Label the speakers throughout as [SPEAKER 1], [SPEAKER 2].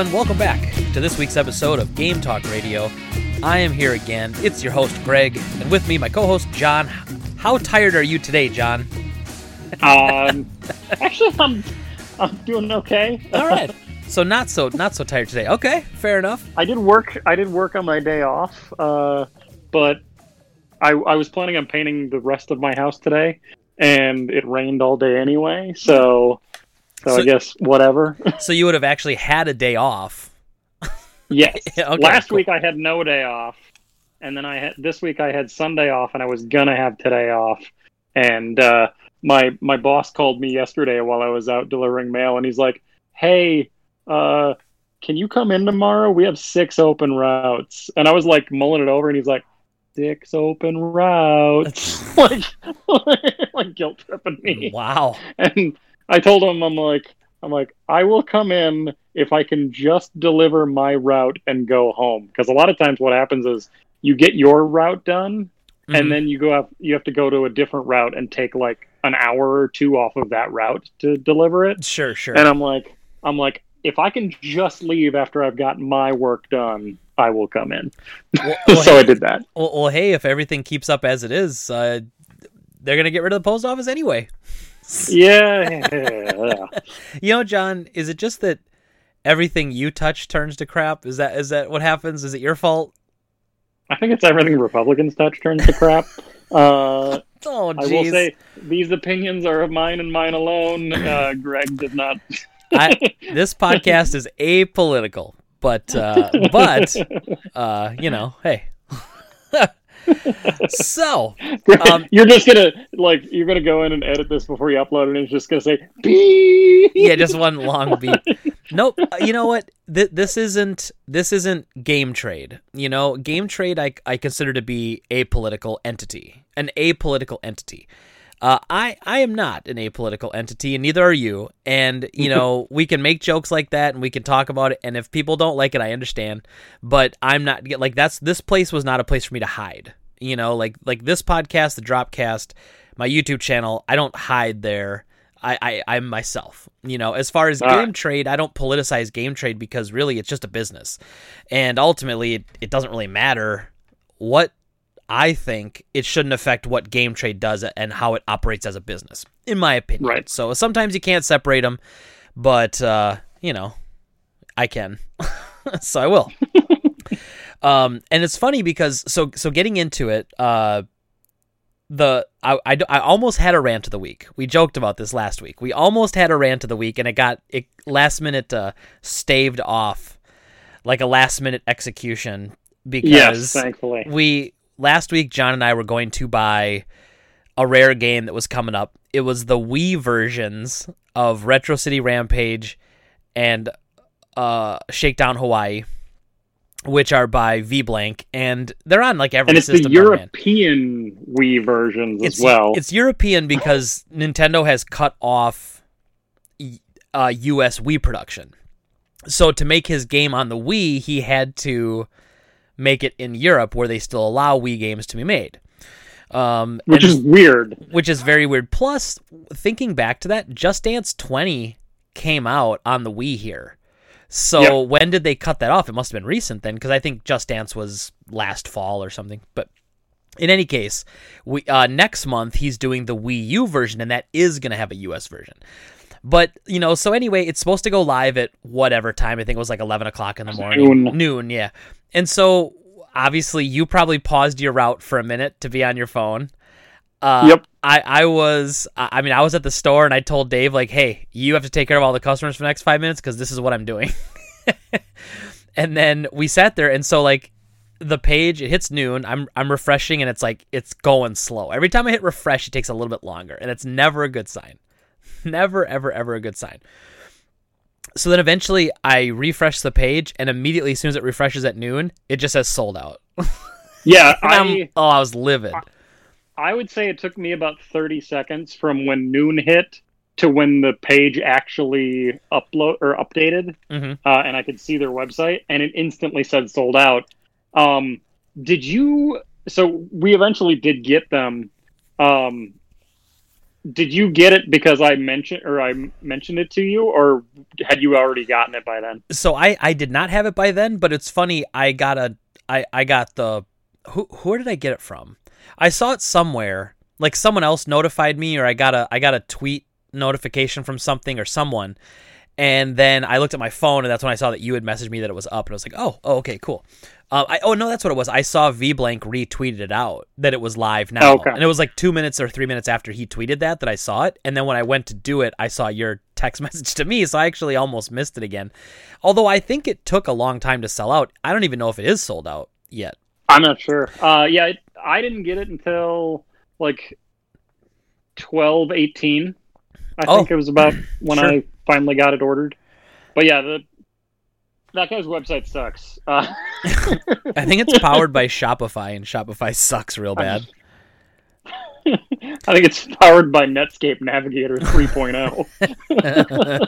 [SPEAKER 1] Everyone, welcome back to this week's episode of Game Talk Radio. I am here again. It's your host Greg, and with me my co-host John. How tired are you today, John?
[SPEAKER 2] Um, actually, I'm I'm doing okay.
[SPEAKER 1] All right. So not so not so tired today. Okay, fair enough.
[SPEAKER 2] I did work. I did work on my day off, uh, but I I was planning on painting the rest of my house today, and it rained all day anyway. So so,
[SPEAKER 1] So-
[SPEAKER 2] I guess whatever.
[SPEAKER 1] So you would have actually had a day off.
[SPEAKER 2] yes.
[SPEAKER 1] Okay,
[SPEAKER 2] Last
[SPEAKER 1] cool.
[SPEAKER 2] week I had no day off, and then I had this week I had Sunday off, and I was gonna have today off. And uh, my my boss called me yesterday while I was out delivering mail, and he's like, "Hey, uh, can you come in tomorrow? We have six open routes." And I was like mulling it over, and he's like, six open routes," like like guilt tripping me
[SPEAKER 1] Wow.
[SPEAKER 2] and I told him I'm like I'm like I will come in if I can just deliver my route and go home because a lot of times what happens is you get your route done
[SPEAKER 1] Mhm.
[SPEAKER 2] and then you go up you have to go to a different route and take like an hour or two off of that route to deliver it
[SPEAKER 1] sure, sure.
[SPEAKER 2] and I'm like I'm like if I can just leave after I've got my work done I will come in
[SPEAKER 1] Well, well,
[SPEAKER 2] so I did that
[SPEAKER 1] well, well, hey, if everything keeps up as it is, uh, they're gonna get rid of the post office anyway.
[SPEAKER 2] yeah
[SPEAKER 1] You know, John, is it just that everything you touch turns to crap? Is that is that what happens? Is it your fault?
[SPEAKER 2] I think it's everything Republicans touch turns to crap uh
[SPEAKER 1] Oh,
[SPEAKER 2] I will say these opinions are of mine and mine alone. Uh, Greg did not.
[SPEAKER 1] I, this podcast is apolitical, but uh, but uh, you know, hey. So Um,
[SPEAKER 2] you're just gonna like you're gonna go in and edit this before you upload it, and it's just gonna say beep.
[SPEAKER 1] yeah, just one long beat. Nope. uh, You know what? Th- this isn't this isn't game trade. You know, game trade I I consider to be a political entity, an apolitical entity. Uh, I I am not an apolitical entity, and neither are you. And you know, we can make jokes like that, and we can talk about it. And if people don't like it, I understand. But I'm not like that's this place was not a place for me to hide. You know, like like this podcast, the Dropcast, my YouTube channel. I don't hide there. I, I I'm myself. You know, as far as
[SPEAKER 2] All
[SPEAKER 1] game
[SPEAKER 2] right.
[SPEAKER 1] trade, I don't politicize game trade because really it's just a business, and ultimately it, it doesn't really matter what I think. It shouldn't affect what game trade does and how it operates as a business, in my opinion.
[SPEAKER 2] Right.
[SPEAKER 1] So sometimes you can't separate them, but uh, you know, I can, so I will. um, and it's funny because so so getting into it, uh, the I, I, I almost had a rant of the week. We joked about this last week. We almost had a rant of the week, and it got it last minute uh, staved off, like a last minute execution because
[SPEAKER 2] Yes, thankfully.
[SPEAKER 1] we last week John and I were going to buy a rare game that was coming up. It was the Wii versions of Retro City Rampage and uh Shakedown Hawaii, which are by V Blank, and they're on like every
[SPEAKER 2] And it's the. European Wii versions
[SPEAKER 1] It's
[SPEAKER 2] as well.
[SPEAKER 1] It's European because Nintendo has cut off uh, U.S. Wii production. So to make his game on the Wii, he had to make it in Europe, where they still allow Wii games to be made. Um,
[SPEAKER 2] which is weird.
[SPEAKER 1] which is very weird. Plus, thinking back to that, Just Dance 20 came out on the Wii here. So
[SPEAKER 2] Yep.
[SPEAKER 1] when did they cut that off? It must have been recent then, because I think Just Dance was last fall or something. But in any case, we uh, next month he's doing the Wii U version, and that is going to have a US version. But you know, so anyway, it's supposed to go live at whatever time. I think it was like eleven o'clock in the morning.
[SPEAKER 2] Noon.
[SPEAKER 1] Noon, yeah. And so obviously, you probably paused your route for a minute to be on your phone. Uh,
[SPEAKER 2] Yep.
[SPEAKER 1] I, I was I mean I was at the store and I told Dave like hey you have to take care of all the customers for the next five minutes because this is what I'm doing and then we sat there and so like the page it hits noon I'm I'm refreshing and it's like it's going slow every time I hit refresh it takes a little bit longer and it's never a good sign never ever ever a good sign so then eventually I refresh the page and immediately as soon as it refreshes at noon it just says sold out
[SPEAKER 2] Yeah,
[SPEAKER 1] I'm, oh I was livid
[SPEAKER 2] I would say it took me about thirty seconds from when noon hit to when the page actually upload or updated,
[SPEAKER 1] Mhm.
[SPEAKER 2] uh, and I could see their website, and it instantly said sold out. Um, did you? So we eventually did get them. Um, did you get it because I mentioned or I mentioned it to you, or had you already gotten it by then?
[SPEAKER 1] So I I did not have it by then, but it's funny. I got a I I got the who where did I get it from? I saw it somewhere. Like someone else notified me, or I got a I got a tweet notification from something or someone, and then I looked at my phone, and that's when I saw that you had messaged me that it was up, and I was like, oh, oh okay, cool. Um, I, oh no, that's what it was. I saw V Blank retweeted it out that it was live now,
[SPEAKER 2] Okay.
[SPEAKER 1] and it was like two minutes or three minutes after he tweeted that that I saw it, and then when I went to do it, I saw your text message to me, so I actually almost missed it again. Although I think it took a long time to sell out. I don't even know if it is sold out yet.
[SPEAKER 2] I'm not sure. Uh, yeah, it, I didn't get it until like twelve eighteen. I
[SPEAKER 1] Oh,
[SPEAKER 2] think it was about when
[SPEAKER 1] sure.
[SPEAKER 2] I finally got it ordered. But yeah, the that guy's website sucks. Uh,
[SPEAKER 1] I think it's powered by Shopify, and Shopify sucks real bad.
[SPEAKER 2] I think it's powered by Netscape Navigator oh. 3.0.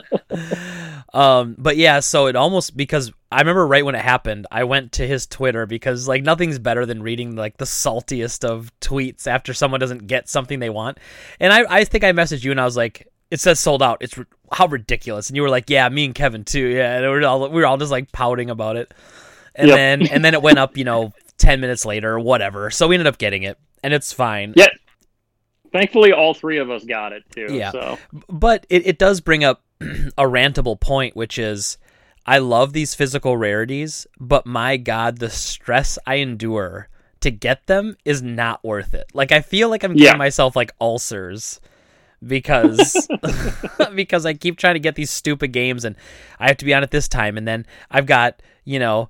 [SPEAKER 1] um, but yeah, so it almost because I remember right when it happened, I went to his Twitter because like nothing's better than reading like the saltiest of tweets after someone doesn't get something they want. And I, I think I messaged you and I was like, it says sold out. It's how ridiculous. And you were like, yeah, me and Kevin too. Yeah, and we were all we were all just like pouting about it. And
[SPEAKER 2] Yep.
[SPEAKER 1] then and then it went up, you know, ten minutes later or whatever. So we ended up getting it, and it's fine.
[SPEAKER 2] yeah. Thankfully, all three of us got it too.
[SPEAKER 1] Yeah.
[SPEAKER 2] So
[SPEAKER 1] but it, it does bring up a rantable point, which is I love these physical rarities, but my God, the stress I endure to get them is not worth it. Like I feel like I'm
[SPEAKER 2] Yeah.
[SPEAKER 1] giving myself like ulcers because because I keep trying to get these stupid games and I have to be on it this time and then I've got, you know,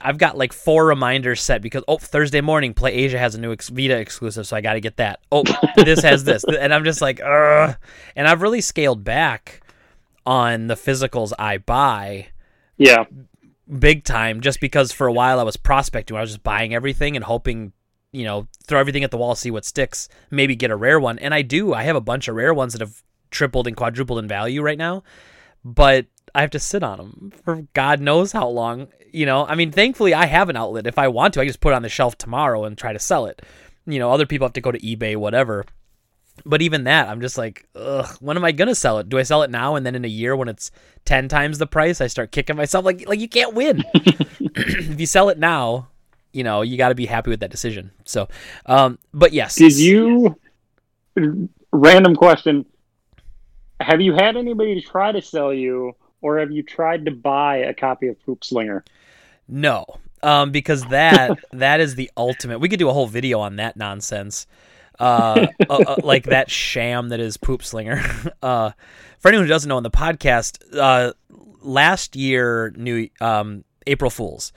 [SPEAKER 1] I've got like four reminders set because oh Thursday morning Play Asia has a new ex- Vita exclusive, so I got to get that. Oh, this has this, and I'm just like, Ugh. and I've really scaled back on the physicals I buy
[SPEAKER 2] yeah,
[SPEAKER 1] big time, just because for a while I was prospecting, I was just buying everything and hoping, you know, throw everything at the wall, see what sticks, maybe get a rare one, and I do. I have a bunch of rare ones that have tripled and quadrupled in value right now, but I have to sit on them for God knows how long. You know, I mean, thankfully I have an outlet. If I want to, I just put it on the shelf tomorrow and try to sell it. You know, other people have to go to eBay, whatever. But even that, I'm just like, ugh, when am I gonna sell it? Do I sell it now and then in a year when it's ten times the price, I start kicking myself? Like, like you can't win. if you sell it now, you know you got to be happy with that decision. So, um, but yes,
[SPEAKER 2] did you? Random question: Have you had anybody try to sell you, or have you tried to buy a copy of Poop Slinger?
[SPEAKER 1] No, um, because that that is the ultimate. We could do a whole video on that nonsense, uh, uh, uh, like that sham that is Poop Slinger. Uh, for anyone who doesn't know, on the podcast, uh, last year, new um, April Fools,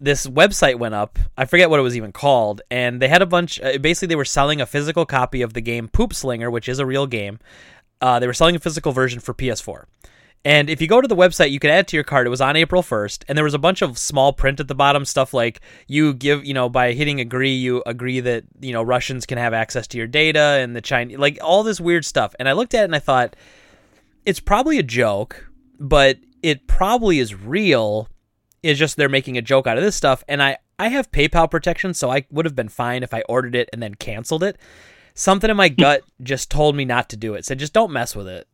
[SPEAKER 1] this website went up. I forget what it was even called, and they had a bunch. Uh, basically, they were selling a physical copy of the game Poop Slinger, which is a real game. Uh, they were selling a physical version for PS4. And if you go to the website, you can add to your cart. It was on April 1st, and there was a bunch of small print at the bottom, stuff like you give, you know, by hitting agree, you agree that, you know, Russians can have access to your data and the Chinese, like all this weird stuff. And I looked at it and I thought, it's probably a joke, but it probably is real. It's just they're making a joke out of this stuff. And I, I have PayPal protection, so I would have been fine if I ordered it and then canceled it. Something in my gut just told me not to do it. Said just don't mess with it.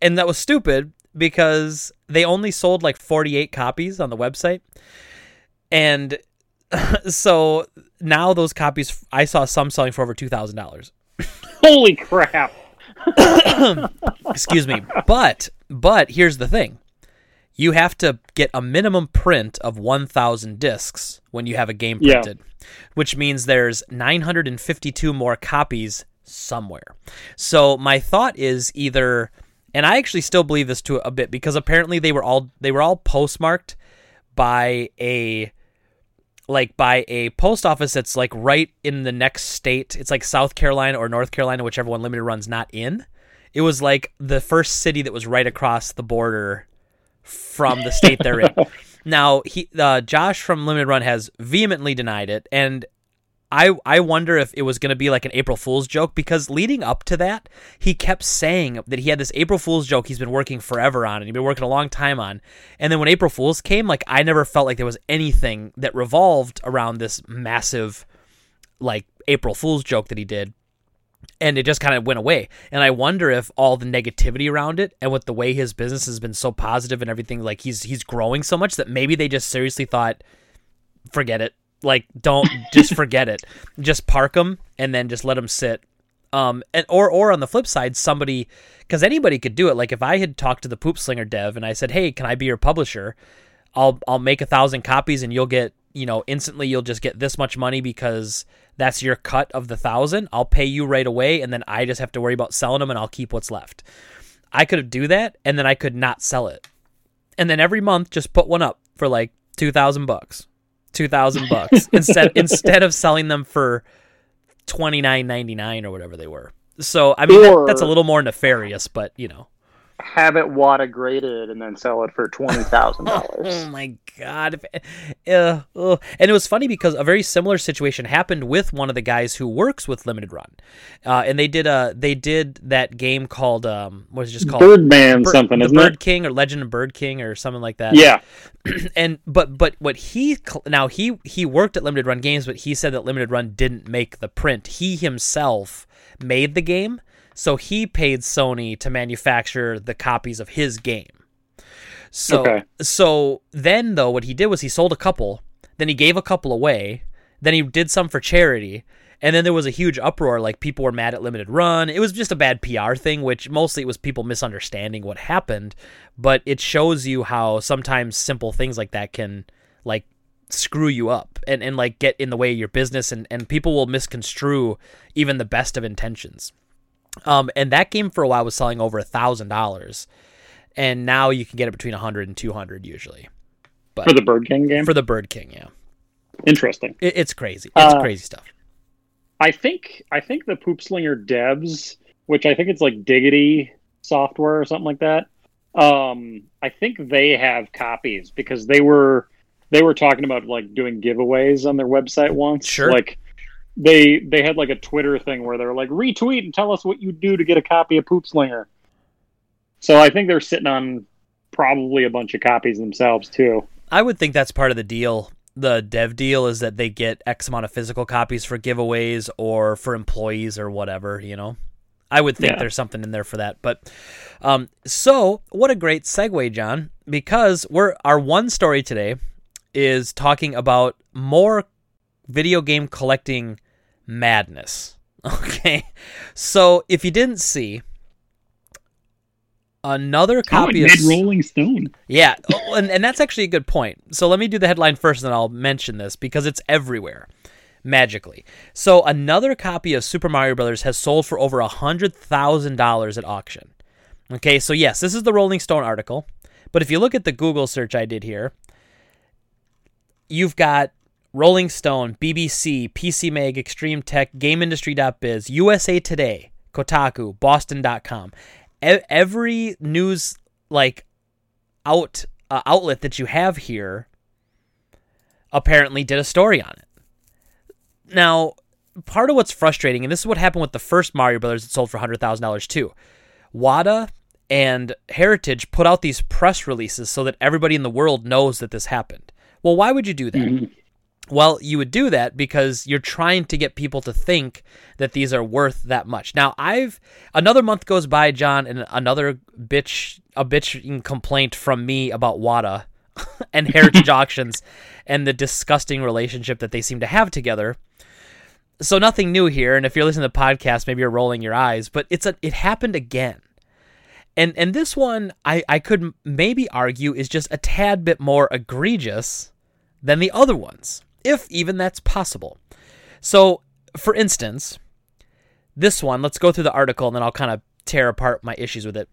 [SPEAKER 1] And that was stupid because they only sold like 48 copies on the website. And so now those copies I saw some selling for over $2,000.
[SPEAKER 2] Holy crap!
[SPEAKER 1] Excuse me. But but here's the thing. You have to get a minimum print of 1000 discs when you have a game
[SPEAKER 2] Yeah.
[SPEAKER 1] printed, which means there's 952 more copies somewhere. So my thought is either and I actually still believe this to a bit because apparently they were all they were all postmarked by a like by a post office that's like right in the next state. It's like South Carolina or North Carolina, whichever one Limited Run's not in. It was like the first city that was right across the border from the state they're in. Now, he uh, Josh from Limited Run has vehemently denied it, and I I wonder if it was going to be like an April Fool's joke because leading up to that, he kept saying that he had this April Fool's joke he's been working forever on and he'd been working a long time on. And then when April Fool's came, like I never felt like there was anything that revolved around this massive like April Fool's joke that he did. And it just kind of went away. And I wonder if all the negativity around it and with the way his business has been so positive and everything, like he's he's growing so much that maybe they just seriously thought, forget it. Like don't just forget it. Just park him and then just let him sit. Um, and or or on the flip side, somebody because anybody could do it. Like if I had talked to the Poop Slinger dev and I said, hey, can I be your publisher? I'll I'll make a thousand copies and you'll get you know instantly you'll just get this much money because that's your cut of the thousand. I'll pay you right away, and then I just have to worry about selling them, and I'll keep what's left. I could do that, and then I could not sell it, and then every month just put one up for like two thousand bucks, two thousand bucks instead instead of selling them for twenty nine ninety nine or whatever they were. So I mean that, that's a little more nefarious, but you know
[SPEAKER 2] have it Wata graded and then sell it for twenty thousand dollars.
[SPEAKER 1] oh my god! Uh, uh. And it was funny because a very similar situation happened with one of the guys who works with Limited Run, uh, and they did a they did that game called um what was it just called
[SPEAKER 2] Birdman Bird, something, isn't it?
[SPEAKER 1] Bird
[SPEAKER 2] it?
[SPEAKER 1] King or Legend of Bird King or something like that.
[SPEAKER 2] Yeah.
[SPEAKER 1] and but but what he now he he worked at Limited Run Games, but he said that Limited Run didn't make the print. He himself made the game so he paid Sony to manufacture the copies of his game. So okay. so then though what he did was he sold a couple, then he gave a couple away, then he did some for charity, and then there was a huge uproar like people were mad at limited run. It was just a bad PR thing which mostly it was people misunderstanding what happened, but it shows you how sometimes simple things like that can like screw you up and, and like get in the way of your business and, and people will misconstrue even the best of intentions. Um, and that game for a while was selling over a thousand dollars, and now you can get it between a hundred and two hundred usually.
[SPEAKER 2] But for the Bird King game,
[SPEAKER 1] for the Bird King, yeah,
[SPEAKER 2] interesting.
[SPEAKER 1] It, it's crazy. It's uh, crazy stuff.
[SPEAKER 2] I think I think the Poop Slinger devs, which I think it's like Diggity software or something like that. Um, I think they have copies because they were they were talking about like doing giveaways on their website once.
[SPEAKER 1] Sure.
[SPEAKER 2] Like they they had like a Twitter thing where they're like retweet and tell us what you do to get a copy of Poop Slinger. So I think they're sitting on probably a bunch of copies themselves too.
[SPEAKER 1] I would think that's part of the deal. The dev deal is that they get X amount of physical copies for giveaways or for employees or whatever, you know. I would think yeah. there's something in there for that. But um, so what a great segue, John, because we're our one story today is talking about more video game collecting madness. Okay. So if you didn't see, another copy
[SPEAKER 2] oh, of Rolling Stone.
[SPEAKER 1] Yeah, oh, and, and that's actually a good point. So let me do the headline first, and then I'll mention this because it's everywhere magically. So another copy of Super Mario Brothers has sold for over a hundred thousand dollars at auction. Okay, so yes, this is the Rolling Stone article, but if you look at the Google search I did here, you've got Rolling Stone, BBC, PC Mag, Extreme Tech, GameIndustry.biz, USA Today, Kotaku, Boston.com. E- every news like out uh, outlet that you have here apparently did a story on it. Now, part of what's frustrating, and this is what happened with the first Mario Brothers that sold for hundred thousand dollars too. WATA and Heritage put out these press releases so that everybody in the world knows that this happened. Well, why would you do that? Mm-hmm. Well, you would do that because you're trying to get people to think that these are worth that much. Now, I've another month goes by, John, and another bitch a bitch complaint from me about WATA and Heritage Auctions and the disgusting relationship that they seem to have together. So nothing new here, and if you're listening to the podcast, maybe you're rolling your eyes, but it's a it happened again. And and this one I, I could maybe argue is just a tad bit more egregious than the other ones if even that's possible. So, for instance, this one, let's go through the article and then I'll kind of tear apart my issues with it.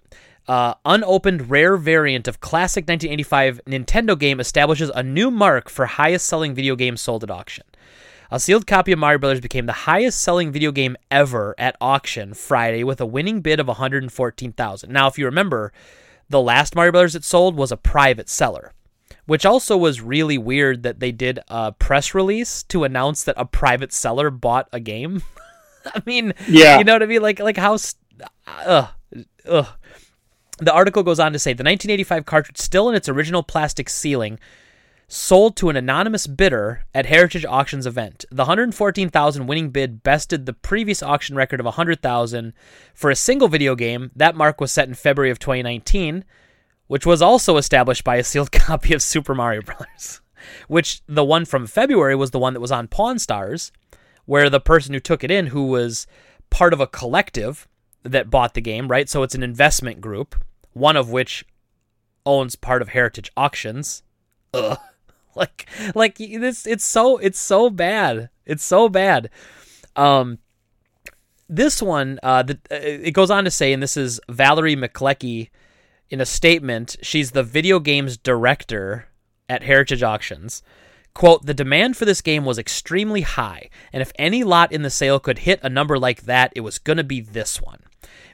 [SPEAKER 1] Uh, unopened rare variant of classic 1985 Nintendo game establishes a new mark for highest selling video game sold at auction. A sealed copy of Mario Brothers became the highest selling video game ever at auction Friday with a winning bid of 114,000. Now, if you remember, the last Mario Brothers it sold was a private seller which also was really weird that they did a press release to announce that a private seller bought a game. I mean, yeah, you know what I mean? Like, like how, uh, uh. The article goes on to say the 1985 cartridge, still in its original plastic sealing, sold to an anonymous bidder at Heritage Auctions event. The 114,000 winning bid bested the previous auction record of 100,000 for a single video game. That mark was set in February of 2019, which was also established by a sealed copy of Super Mario Bros. Which the one from February was the one that was on Pawn Stars, where the person who took it in, who was part of a collective that bought the game, right? So it's an investment group, one of which owns part of Heritage Auctions. Ugh. Like like this it's so it's so bad. It's so bad. Um this one uh the, it goes on to say and this is Valarie McLeckie in a statement, she's the video games director at Heritage Auctions. Quote, the demand for this game was extremely high, and if any lot in the sale could hit a number like that, it was going to be this one.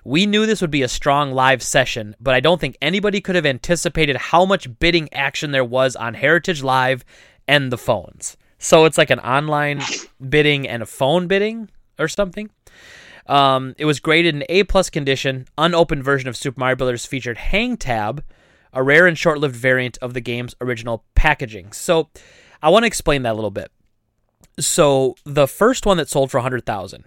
[SPEAKER 1] We knew this would be a strong live session, but I don't think anybody could have anticipated how much bidding action there was on Heritage Live and the phones. So it's like an online bidding and a phone bidding or something. Um, it was graded in A plus condition. Unopened version of Super Mario Brothers featured Hang Tab, a rare and short-lived variant of the game's original packaging. So I want to explain that a little bit. So the first one that sold for 100,000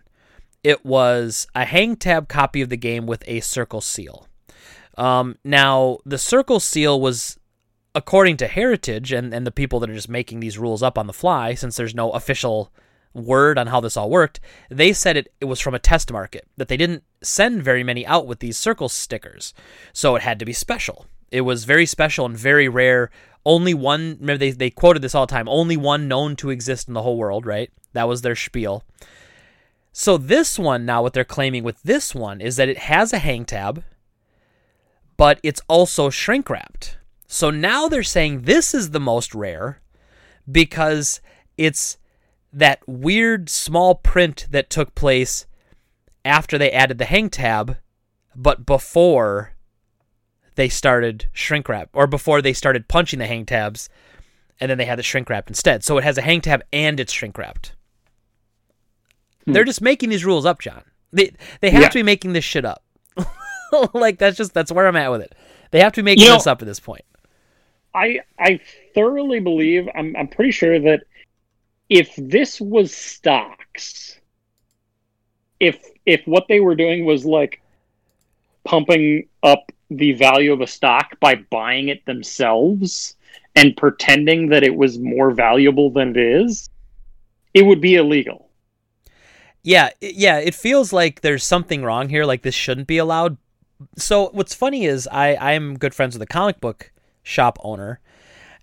[SPEAKER 1] it was a hang tab copy of the game with a circle seal. Um, now, the circle seal was, according to Heritage and, and the people that are just making these rules up on the fly, since there's no official word on how this all worked, they said it, it was from a test market, that they didn't send very many out with these circle stickers. So it had to be special. It was very special and very rare. Only one, remember they, they quoted this all the time, only one known to exist in the whole world, right? That was their spiel. So this one now what they're claiming with this one is that it has a hang tab, but it's also shrink wrapped. So now they're saying this is the most rare because it's that weird small print that took place after they added the hang tab, but before they started shrink wrap or before they started punching the hang tabs and then they had the shrink wrapped instead. So it has a hang tab and it's shrink wrapped. Hmm. They're just making these rules up, John. They they have yeah. to be making this shit up. like that's just that's where I'm at with it. They have to be making you know, this up at this point.
[SPEAKER 2] I I thoroughly believe I'm I'm pretty sure that if this was stocks, if if what they were doing was like pumping up the value of a stock by buying it themselves and pretending that it was more valuable than it is, it would be illegal.
[SPEAKER 1] Yeah, yeah, it feels like there's something wrong here. Like this shouldn't be allowed. So what's funny is I I'm good friends with a comic book shop owner,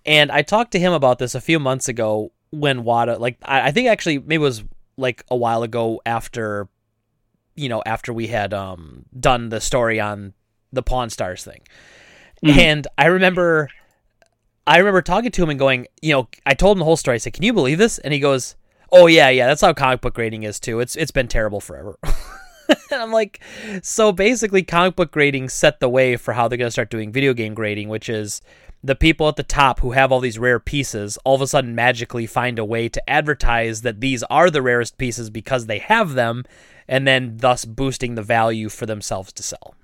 [SPEAKER 1] and I talked to him about this a few months ago when Wata like I, I think actually maybe it was like a while ago after you know after we had um done the story on the Pawn Stars thing, mm-hmm. and I remember. I remember talking to him and going, you know, I told him the whole story. I said, "Can you believe this?" And he goes, Oh yeah, yeah, that's how comic book grading is too. It's it's been terrible forever. and I'm like, so basically, comic book grading set the way for how they're gonna start doing video game grading, which is the people at the top who have all these rare pieces all of a sudden magically find a way to advertise that these are the rarest pieces because they have them, and then thus boosting the value for themselves to sell.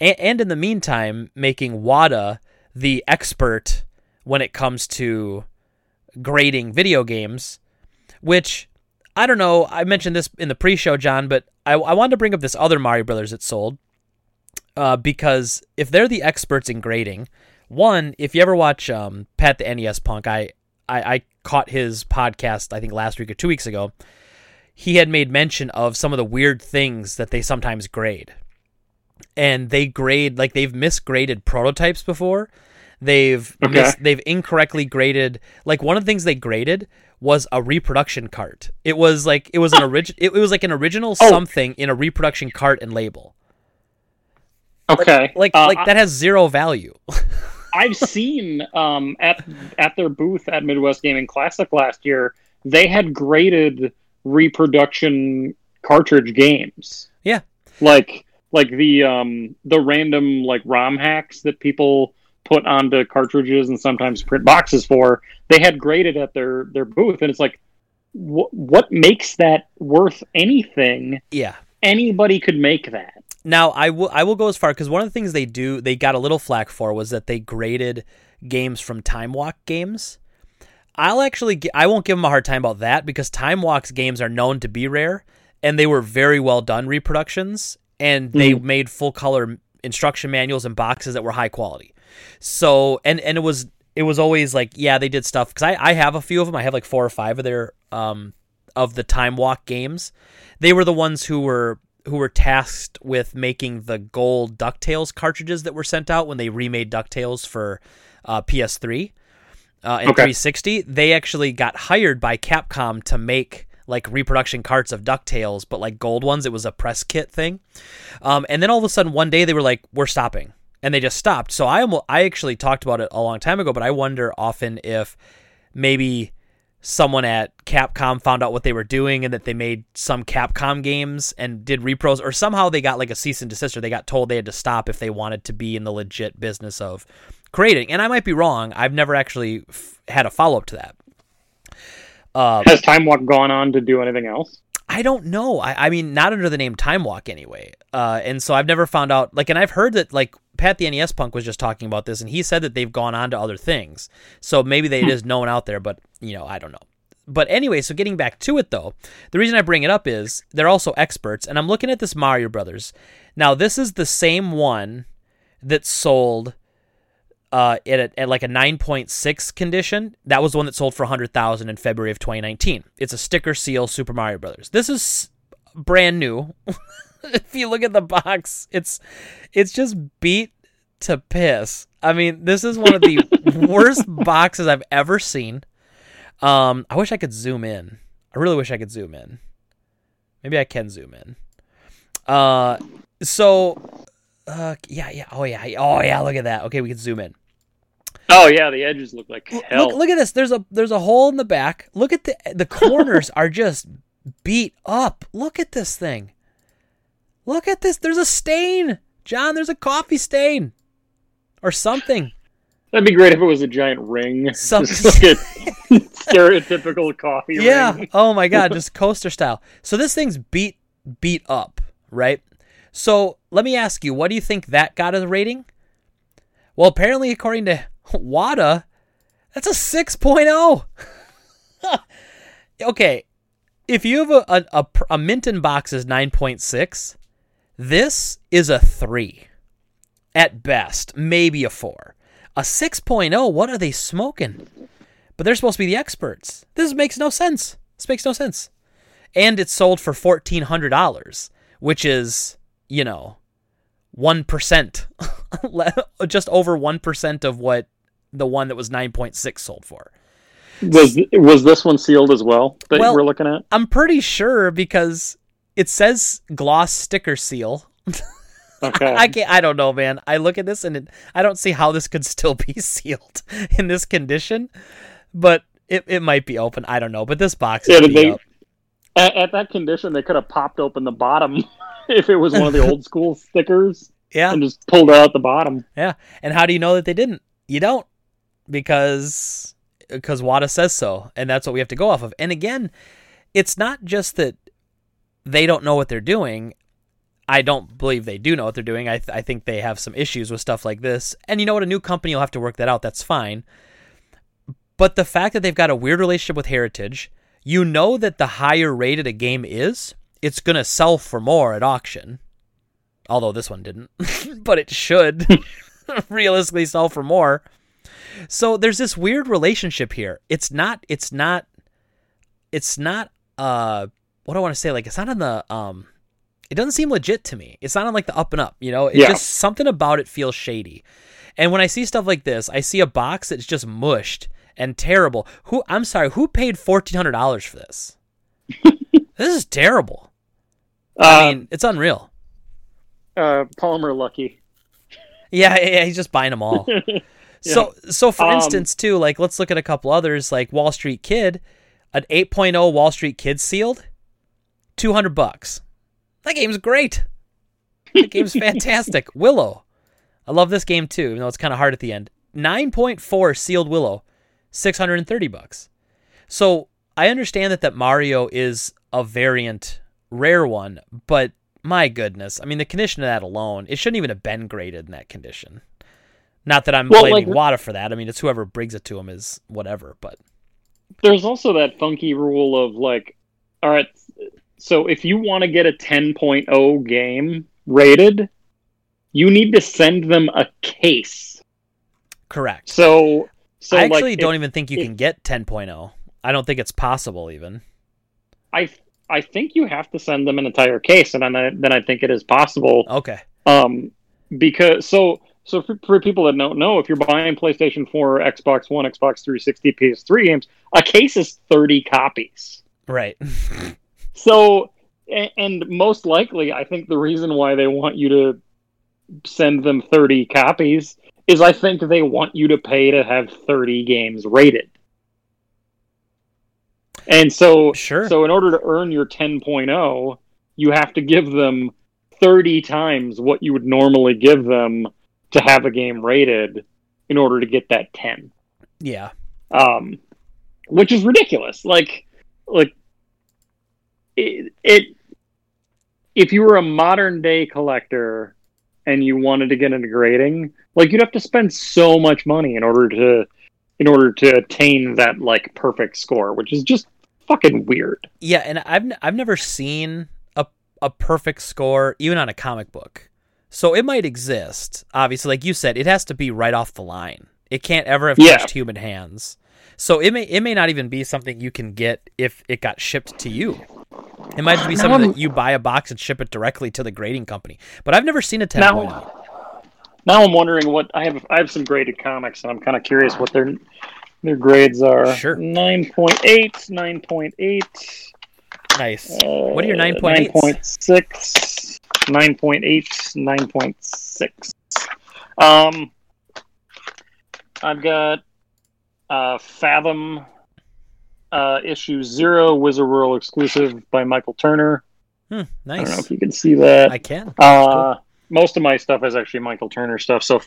[SPEAKER 1] And, and in the meantime, making WATA the expert when it comes to grading video games which I don't know. I mentioned this in the pre-show, John, but I, I wanted to bring up this other Mario Brothers that sold uh, because if they're the experts in grading, one, if you ever watch um, Pat the NES Punk, I, I I caught his podcast I think last week or two weeks ago. He had made mention of some of the weird things that they sometimes grade, and they grade like they've misgraded prototypes before. They've okay. mis- they've incorrectly graded like one of the things they graded was a reproduction cart. It was like it was an original. It, it, was like an original oh. something in a reproduction cart and label.
[SPEAKER 2] Okay,
[SPEAKER 1] like like, uh, like that has zero value.
[SPEAKER 2] I've seen um, at at their booth at Midwest Gaming Classic last year, they had graded reproduction cartridge games.
[SPEAKER 1] Yeah,
[SPEAKER 2] like like the um the random like ROM hacks that people put onto cartridges and sometimes print boxes for, they had graded at their their booth, and it's like, wh- what makes that worth anything?
[SPEAKER 1] Yeah,
[SPEAKER 2] anybody could make that.
[SPEAKER 1] Now I will I will go as far because one of the things they do they got a little flack for was that they graded games from Time Walk games I'll actually I won't give them a hard time about that because Time Walk's games are known to be rare and they were very well done reproductions and they
[SPEAKER 2] Mhm.
[SPEAKER 1] made full color instruction manuals and boxes that were high quality. So and and it was it was always like yeah they did stuff because I I have a few of them I have like four or five of their um of the Time Walk games. They were the ones who were who were tasked with making the gold Ducktales cartridges that were sent out when they remade Ducktales for uh, PS3 uh, and
[SPEAKER 2] Okay.
[SPEAKER 1] 360. They actually got hired by Capcom to make like reproduction carts of Ducktales, but like gold ones. It was a press kit thing. Um, and then all of a sudden, one day they were like, "We're stopping," and they just stopped. So I almo- I actually talked about it a long time ago, but I wonder often if maybe someone at Capcom found out what they were doing and that they made some Capcom games and did repros, or somehow they got like a cease and desist, or they got told they had to stop if they wanted to be in the legit business of creating. And I might be wrong. I've never actually f- had a follow up to that. Uh,
[SPEAKER 2] Has Time Walk gone on to do anything else?
[SPEAKER 1] I don't know. I, I mean, not under the name Time Walk anyway. Uh, and so I've never found out. Like, and I've heard that like Pat the NES Punk was just talking about this, and he said that they've gone on to other things. So maybe they, is known out there, but you know, I don't know. But anyway, so getting back to it though, the reason I bring it up is they're also experts, and I'm looking at this Mario Brothers. Now, this is the same one that sold uh, at, a, at like a 9.6 condition. That was the one that sold for 100,000 in February of 2019. It's a sticker seal Super Mario Brothers. This is brand new. if you look at the box, it's it's just beat to piss. I mean, this is one of the worst boxes I've ever seen. Um, I wish I could zoom in. I really wish I could zoom in. Maybe I can zoom in. Uh, so, uh, yeah, yeah, oh yeah, oh yeah, look at that. Okay, we can zoom in.
[SPEAKER 2] Oh yeah, the edges look like hell.
[SPEAKER 1] Look, look at this. There's a there's a hole in the back. Look at the the corners are just beat up. Look at this thing. Look at this. There's a stain, John. There's a coffee stain, or something.
[SPEAKER 2] That'd be great if it was a giant ring.
[SPEAKER 1] Some-
[SPEAKER 2] Just like a stereotypical coffee
[SPEAKER 1] yeah.
[SPEAKER 2] ring.
[SPEAKER 1] Oh my god, just coaster style. So this thing's beat beat up, right? So let me ask you, what do you think that got as a rating? Well, apparently, according to WATA, that's a 6.0. okay, if you have a, a, a, a Minton box is 9.6, this is a 3 at best, maybe a 4. A 6.0, what are they smoking? But they're supposed to be the experts. This makes no sense. This makes no sense. And it's sold for $1,400, which is, you know, 1%, just over 1% of what the one that was 9.6 sold for.
[SPEAKER 2] Was was this one sealed as well that
[SPEAKER 1] Well-
[SPEAKER 2] we're looking at?
[SPEAKER 1] I'm pretty sure because it says gloss sticker seal.
[SPEAKER 2] Okay.
[SPEAKER 1] I can't, I don't know, man. I look at this and it, I don't see how this could still be sealed in this condition, but it, it might be open. I don't know. But this box is
[SPEAKER 2] Yeah, did they-
[SPEAKER 1] up.
[SPEAKER 2] At, at that condition, they could have popped open the bottom if it was one of the old school stickers
[SPEAKER 1] Yeah.
[SPEAKER 2] and just pulled out the bottom.
[SPEAKER 1] Yeah. And how do you know that they didn't? You don't because because WATA says so, and that's what we have to go off of. And again, it's not just that they don't know what they're doing. I don't believe they do know what they're doing. I th- I think they have some issues with stuff like this. And you know what? A new company will have to work that out. That's fine. But the fact that they've got a weird relationship with Heritage, you know that the higher rated a game is, it's going to sell for more at auction. Although this one didn't, but it should realistically sell for more. So there's this weird relationship here. It's not it's not it's not uh what do I want to say like it's not on the um it doesn't seem legit to me. It's not on like the up and up, you know? It's
[SPEAKER 2] Yeah.
[SPEAKER 1] just something about it feels shady. And when I see stuff like this, I see a box that's just mushed and terrible. Who I'm sorry, who paid fourteen hundred dollars for this? this is terrible. I
[SPEAKER 2] Uh,
[SPEAKER 1] mean, it's unreal.
[SPEAKER 2] uh, Palmer Luckey.
[SPEAKER 1] Yeah, yeah, yeah, he's just buying them all. So, so for
[SPEAKER 2] Um,
[SPEAKER 1] instance, too, like let's look at a couple others, like Wall Street Kid, an 8.0 Wall Street Kid sealed, 200 bucks. That game's great. That game's fantastic. Willow, I love this game too, even though it's kind of hard at the end. 9.4 sealed Willow, 630 bucks. So I understand that that Mario is a variant rare one, but my goodness, I mean the condition of that alone, it shouldn't even have been graded in that condition. Not that I'm
[SPEAKER 2] Well,
[SPEAKER 1] blaming
[SPEAKER 2] like-
[SPEAKER 1] Wata for that. I mean, it's whoever brings it to him is whatever. But
[SPEAKER 2] there's also that funky rule of like, all right, so if you want to get a 10.0 game rated, you need to send them a case.
[SPEAKER 1] Correct.
[SPEAKER 2] So, so
[SPEAKER 1] I actually
[SPEAKER 2] like,
[SPEAKER 1] don't even think you can get 10.0. I don't think it's possible even.
[SPEAKER 2] I I think you have to send them an entire case, and then I, then I think it is possible.
[SPEAKER 1] Okay.
[SPEAKER 2] Um, because so so for, for people that don't know, if you're buying PlayStation 4, Xbox One, Xbox 360, PS3 games, a case is 30 copies.
[SPEAKER 1] Right.
[SPEAKER 2] So, and most likely, I think the reason why they want you to send them 30 copies is I think they want you to pay to have 30 games rated. And so,
[SPEAKER 1] Sure.
[SPEAKER 2] so in order to earn your 10.0, you have to give them 30 times what you would normally give them to have a game rated in order to get that 10
[SPEAKER 1] yeah.
[SPEAKER 2] um, which is ridiculous. Like, like it, it. If you were a modern day collector and you wanted to get into grading, like you'd have to spend so much money in order to, in order to attain that like perfect score, which is just fucking weird.
[SPEAKER 1] Yeah, and I've n- I've never seen a a perfect score even on a comic book. So it might exist. Obviously, like you said, it has to be right off the line. It can't ever have
[SPEAKER 2] Yeah.
[SPEAKER 1] touched human hands. So it may it may not even be something you can get if it got shipped to you. It might be
[SPEAKER 2] Now
[SPEAKER 1] something
[SPEAKER 2] I'm-
[SPEAKER 1] that you buy a box and ship it directly to the grading company. But I've never seen a 10.0.
[SPEAKER 2] Now, now I'm wondering what I have. I have some graded comics, and I'm kind of curious what their their grades are.
[SPEAKER 1] Sure.
[SPEAKER 2] 9.8, 9.8.
[SPEAKER 1] nice.
[SPEAKER 2] Uh,
[SPEAKER 1] What are your 9.8s?
[SPEAKER 2] 9.6, 9.8, 9.6. Um, I've got uh, Fathom uh, issue zero, Wizard World exclusive by Michael Turner.
[SPEAKER 1] Hmm, nice.
[SPEAKER 2] I don't know if you can see that.
[SPEAKER 1] I can.
[SPEAKER 2] Uh, most of my stuff is actually Michael Turner stuff. So,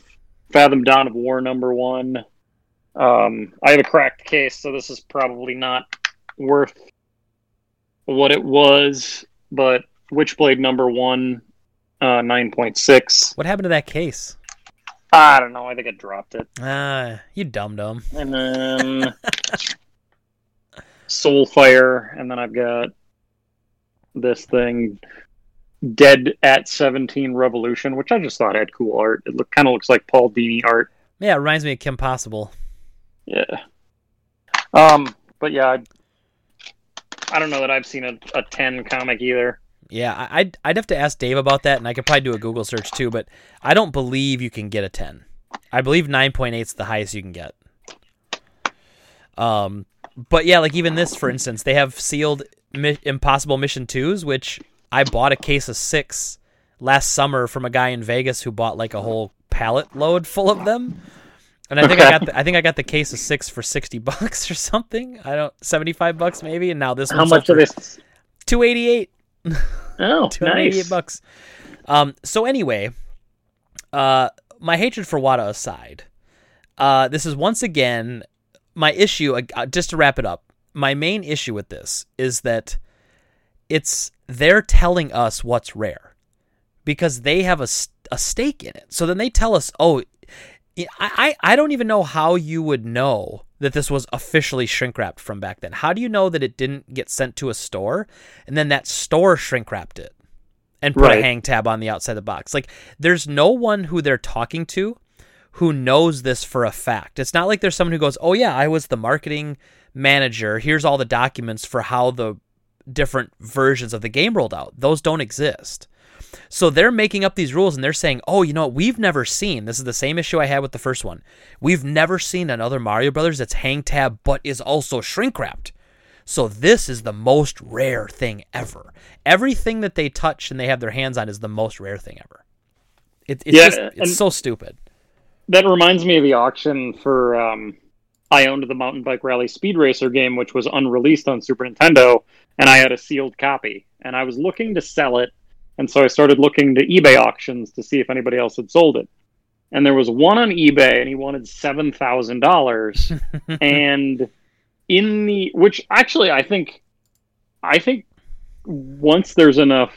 [SPEAKER 2] Fathom Dawn of War number one. Um, I have a cracked case, so this is probably not worth what it was. But Witchblade number one, uh, nine point six.
[SPEAKER 1] What happened to that case?
[SPEAKER 2] I don't know. I think I dropped it.
[SPEAKER 1] Ah, you dum dum.
[SPEAKER 2] And then Soulfire, and then I've got this thing, Dead at Seventeen Revolution, which I just thought had cool art. It look kind of looks like Paul Dini art.
[SPEAKER 1] Yeah, it reminds me of Kim Possible.
[SPEAKER 2] Yeah. Um, but yeah, I, I don't know that I've seen a, a ten comic either.
[SPEAKER 1] Yeah, I- I'd I'd have to ask Dave about that, and I could probably do a Google search too. But I don't believe you can get a ten. I believe nine point eight is the highest you can get. Um, but yeah, like even this, for instance, they have sealed Mi- Impossible Mission twos, which I bought a case of six last summer from a guy in Vegas who bought like a whole pallet load full of them. And I think I got the, I think I got the case of six for sixty bucks or something. I don't seventy five bucks maybe, and now this
[SPEAKER 2] How
[SPEAKER 1] one's
[SPEAKER 2] much of this?
[SPEAKER 1] Two eighty eight.
[SPEAKER 2] Oh,
[SPEAKER 1] Two hundred eighty eight
[SPEAKER 2] nice.
[SPEAKER 1] bucks. Um. So anyway, uh, my hatred for Wata aside, uh, this is once again my issue. Uh, just to wrap it up, my main issue with this is that it's they're telling us what's rare because they have a, a stake in it. So then they tell us, oh, I, I I don't even know how you would know that this was officially shrink wrapped from back then. How do you know that it didn't get sent to a store and then that store shrink wrapped it and put a hang tab on the outside of the box? Like, there's no one who they're talking to who knows this for a fact. It's not like there's someone who goes, "Oh yeah, I was the marketing manager. Here's all the documents for how the different versions of the game rolled out." Those don't exist. So they're making up these rules and they're saying, "Oh, you know what? We've never seen. This is the same issue I had with the first one. We've never seen another Mario Brothers that's hang tab but is also shrink wrapped." So this is the most rare thing ever. Everything that they touch and they have their hands on is the most rare thing ever. It, it's
[SPEAKER 2] Yeah,
[SPEAKER 1] just it's so stupid.
[SPEAKER 2] That reminds me of the auction for um, I owned the Mountain Bike Rally Speed Racer game, which was unreleased on Super Nintendo, and I had a sealed copy. And I was looking to sell it, and so I started looking to eBay auctions to see if anybody else had sold it. And there was one on eBay, and he wanted seven thousand dollars. and in the which actually I think, I think once there's enough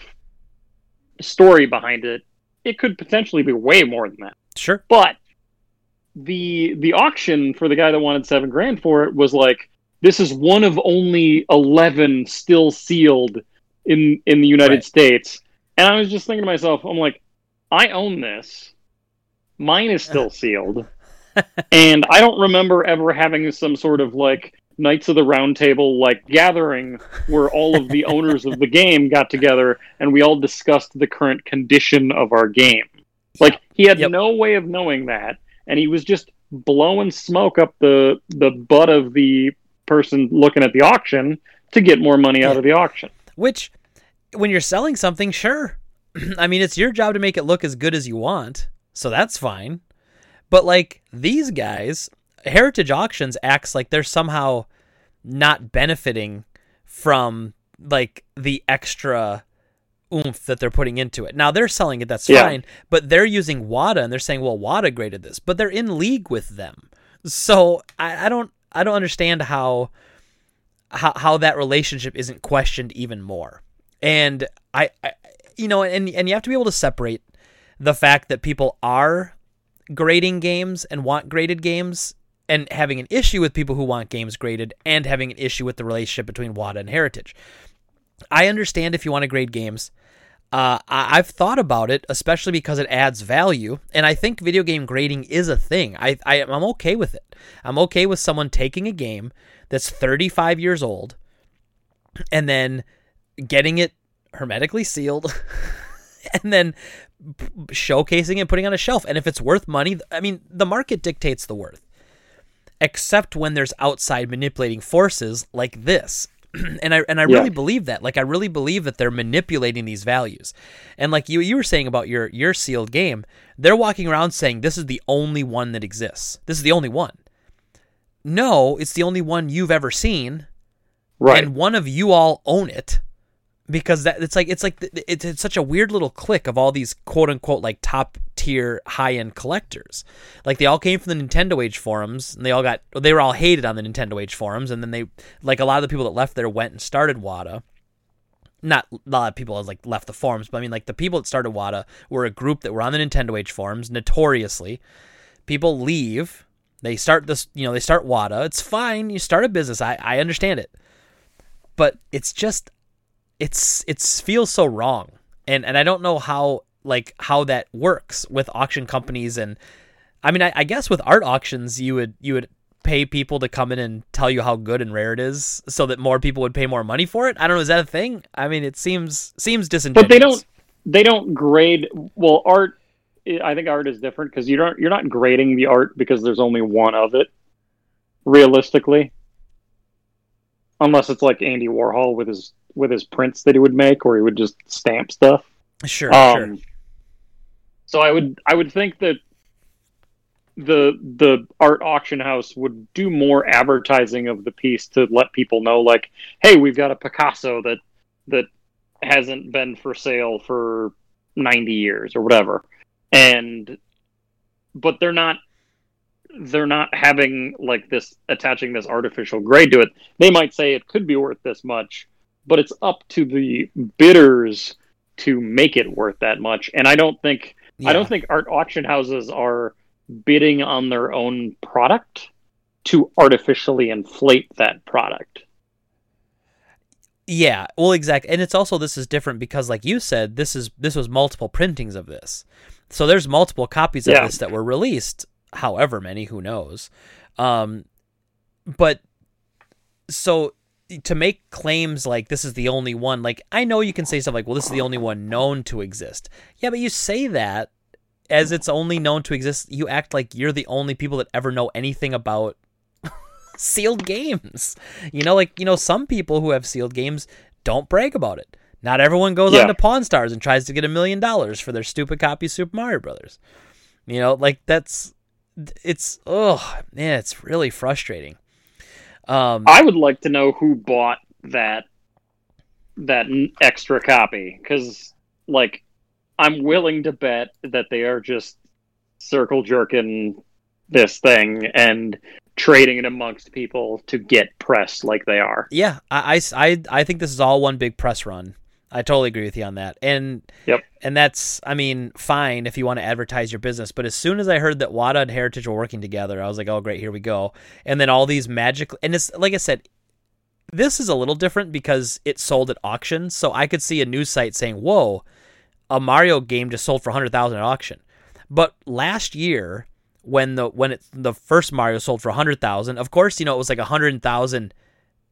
[SPEAKER 2] story behind it, it could potentially be way more than that.
[SPEAKER 1] Sure.
[SPEAKER 2] But the the auction for the guy that wanted seven grand for it was like this is one of only 11 still sealed in in the United
[SPEAKER 1] Right.
[SPEAKER 2] States. And I was just thinking to myself, I'm like, I own this. Mine is still sealed. and I don't remember ever having some sort of like Knights of the Round Table like gathering where all of the owners of the game got together and we all discussed the current condition of our game. Like he had
[SPEAKER 1] Yep.
[SPEAKER 2] no way of knowing that, and he was just blowing smoke up the the butt of the person looking at the auction to get more money out
[SPEAKER 1] Yeah.
[SPEAKER 2] of the auction.
[SPEAKER 1] Which, when you're selling something, sure. I mean, it's your job to make it look as good as you want, so that's fine. But like these guys, Heritage Auctions acts like they're somehow not benefiting from like the extra oomph that they're putting into it. Now they're selling it, that's
[SPEAKER 2] Yeah.
[SPEAKER 1] fine, but they're using WATA and they're saying, well, WATA graded this, but they're in league with them. So I, I don't I don't understand how how how that relationship isn't questioned even more. And I, I you know, and and you have to be able to separate the fact that people are grading games and want graded games and having an issue with people who want games graded and having an issue with the relationship between WATA and Heritage. I understand if you want to grade games. Uh, I, I've thought about it, especially because it adds value, and I think video game grading is a thing. I, I I'm okay with it. I'm okay with someone taking a game that's 35 years old and then getting it hermetically sealed and then showcasing and putting on a shelf. And if it's worth money, I mean, the market dictates the worth, except when there's outside manipulating forces like this. and I and I
[SPEAKER 2] Yeah.
[SPEAKER 1] really believe that. Like I really believe that they're manipulating these values. And like you you were saying about your your sealed game, they're walking around saying this is the only one that exists. This is the only one. No, it's the only one you've ever seen
[SPEAKER 2] Right.
[SPEAKER 1] and one of you all own it because that it's like it's like it's, it's such a weird little clique of all these quote unquote like top tier high end collectors. Like they all came from the nintendo age forums and they all got they were all hated on the nintendo age forums and then they like a lot of the people that left there went and started WATA. Not a lot of people like left the forums but i mean like the people that started WATA were a group that were on the nintendo age forums notoriously. People leave they start this you know they start WATA. It's fine you start a business i, I understand it. But it's just it's it's feels so wrong. And and i don't know how like how that works with auction companies. And i mean I, I guess with art auctions you would you would pay people to come in and tell you how good and rare it is so that more people would pay more money for it. I don't know. Is that a thing? I mean it seems seems disingenuous.
[SPEAKER 2] But they don't they don't grade well art i think art is different because you don't you're not grading the art because there's only one of it realistically. Unless it's like andy warhol with his with his prints that he would make or he would just stamp stuff.
[SPEAKER 1] Sure
[SPEAKER 2] um,
[SPEAKER 1] sure
[SPEAKER 2] so i would i would think that the the art auction house would do more advertising of the piece to let people know like hey we've got a picasso that that hasn't been for sale for 90 years or whatever. And but they're not they're not having like this attaching this artificial grade to it. They might say it could be worth this much but it's up to the bidders to make it worth that much and i don't think
[SPEAKER 1] Yeah.
[SPEAKER 2] i don't think art auction houses are bidding on their own product to artificially inflate that product
[SPEAKER 1] Yeah, well, exactly, and it's also this is different because, like you said, this is this was multiple printings of this, so there's multiple copies of
[SPEAKER 2] Yeah.
[SPEAKER 1] this that were released. However many, who knows? Um, but so to make claims like this is the only one, like I know you can say stuff like, "Well, this is the only one known to exist." Yeah, but you say that as it's only known to exist. You act like you're the only people that ever know anything about sealed games. You know, like you know, some people who have sealed games don't brag about it. Not everyone goes
[SPEAKER 2] Yeah.
[SPEAKER 1] on to Pawn Stars and tries to get a million dollars for their stupid copy of Super Mario Brothers. You know, like that's it's oh man, it's really frustrating. Um,
[SPEAKER 2] I would like to know who bought that that extra copy because, like, I'm willing to bet that they are just circle jerking this thing and trading it amongst people to get press like they are.
[SPEAKER 1] yeah, I, I, I, I think this is all one big press run. I totally agree with you on that. And
[SPEAKER 2] Yep.
[SPEAKER 1] and that's I mean, fine if you want to advertise your business, but as soon as I heard that WATA and Heritage were working together, I was like, "Oh, great, here we go." And then all these magic and it's like I said, this is a little different because it sold at auction, so I could see a news site saying, "Whoa, a Mario game just sold for 100,000 at auction." But last year when the when it the first Mario sold for 100,000, of course, you know, it was like 100,000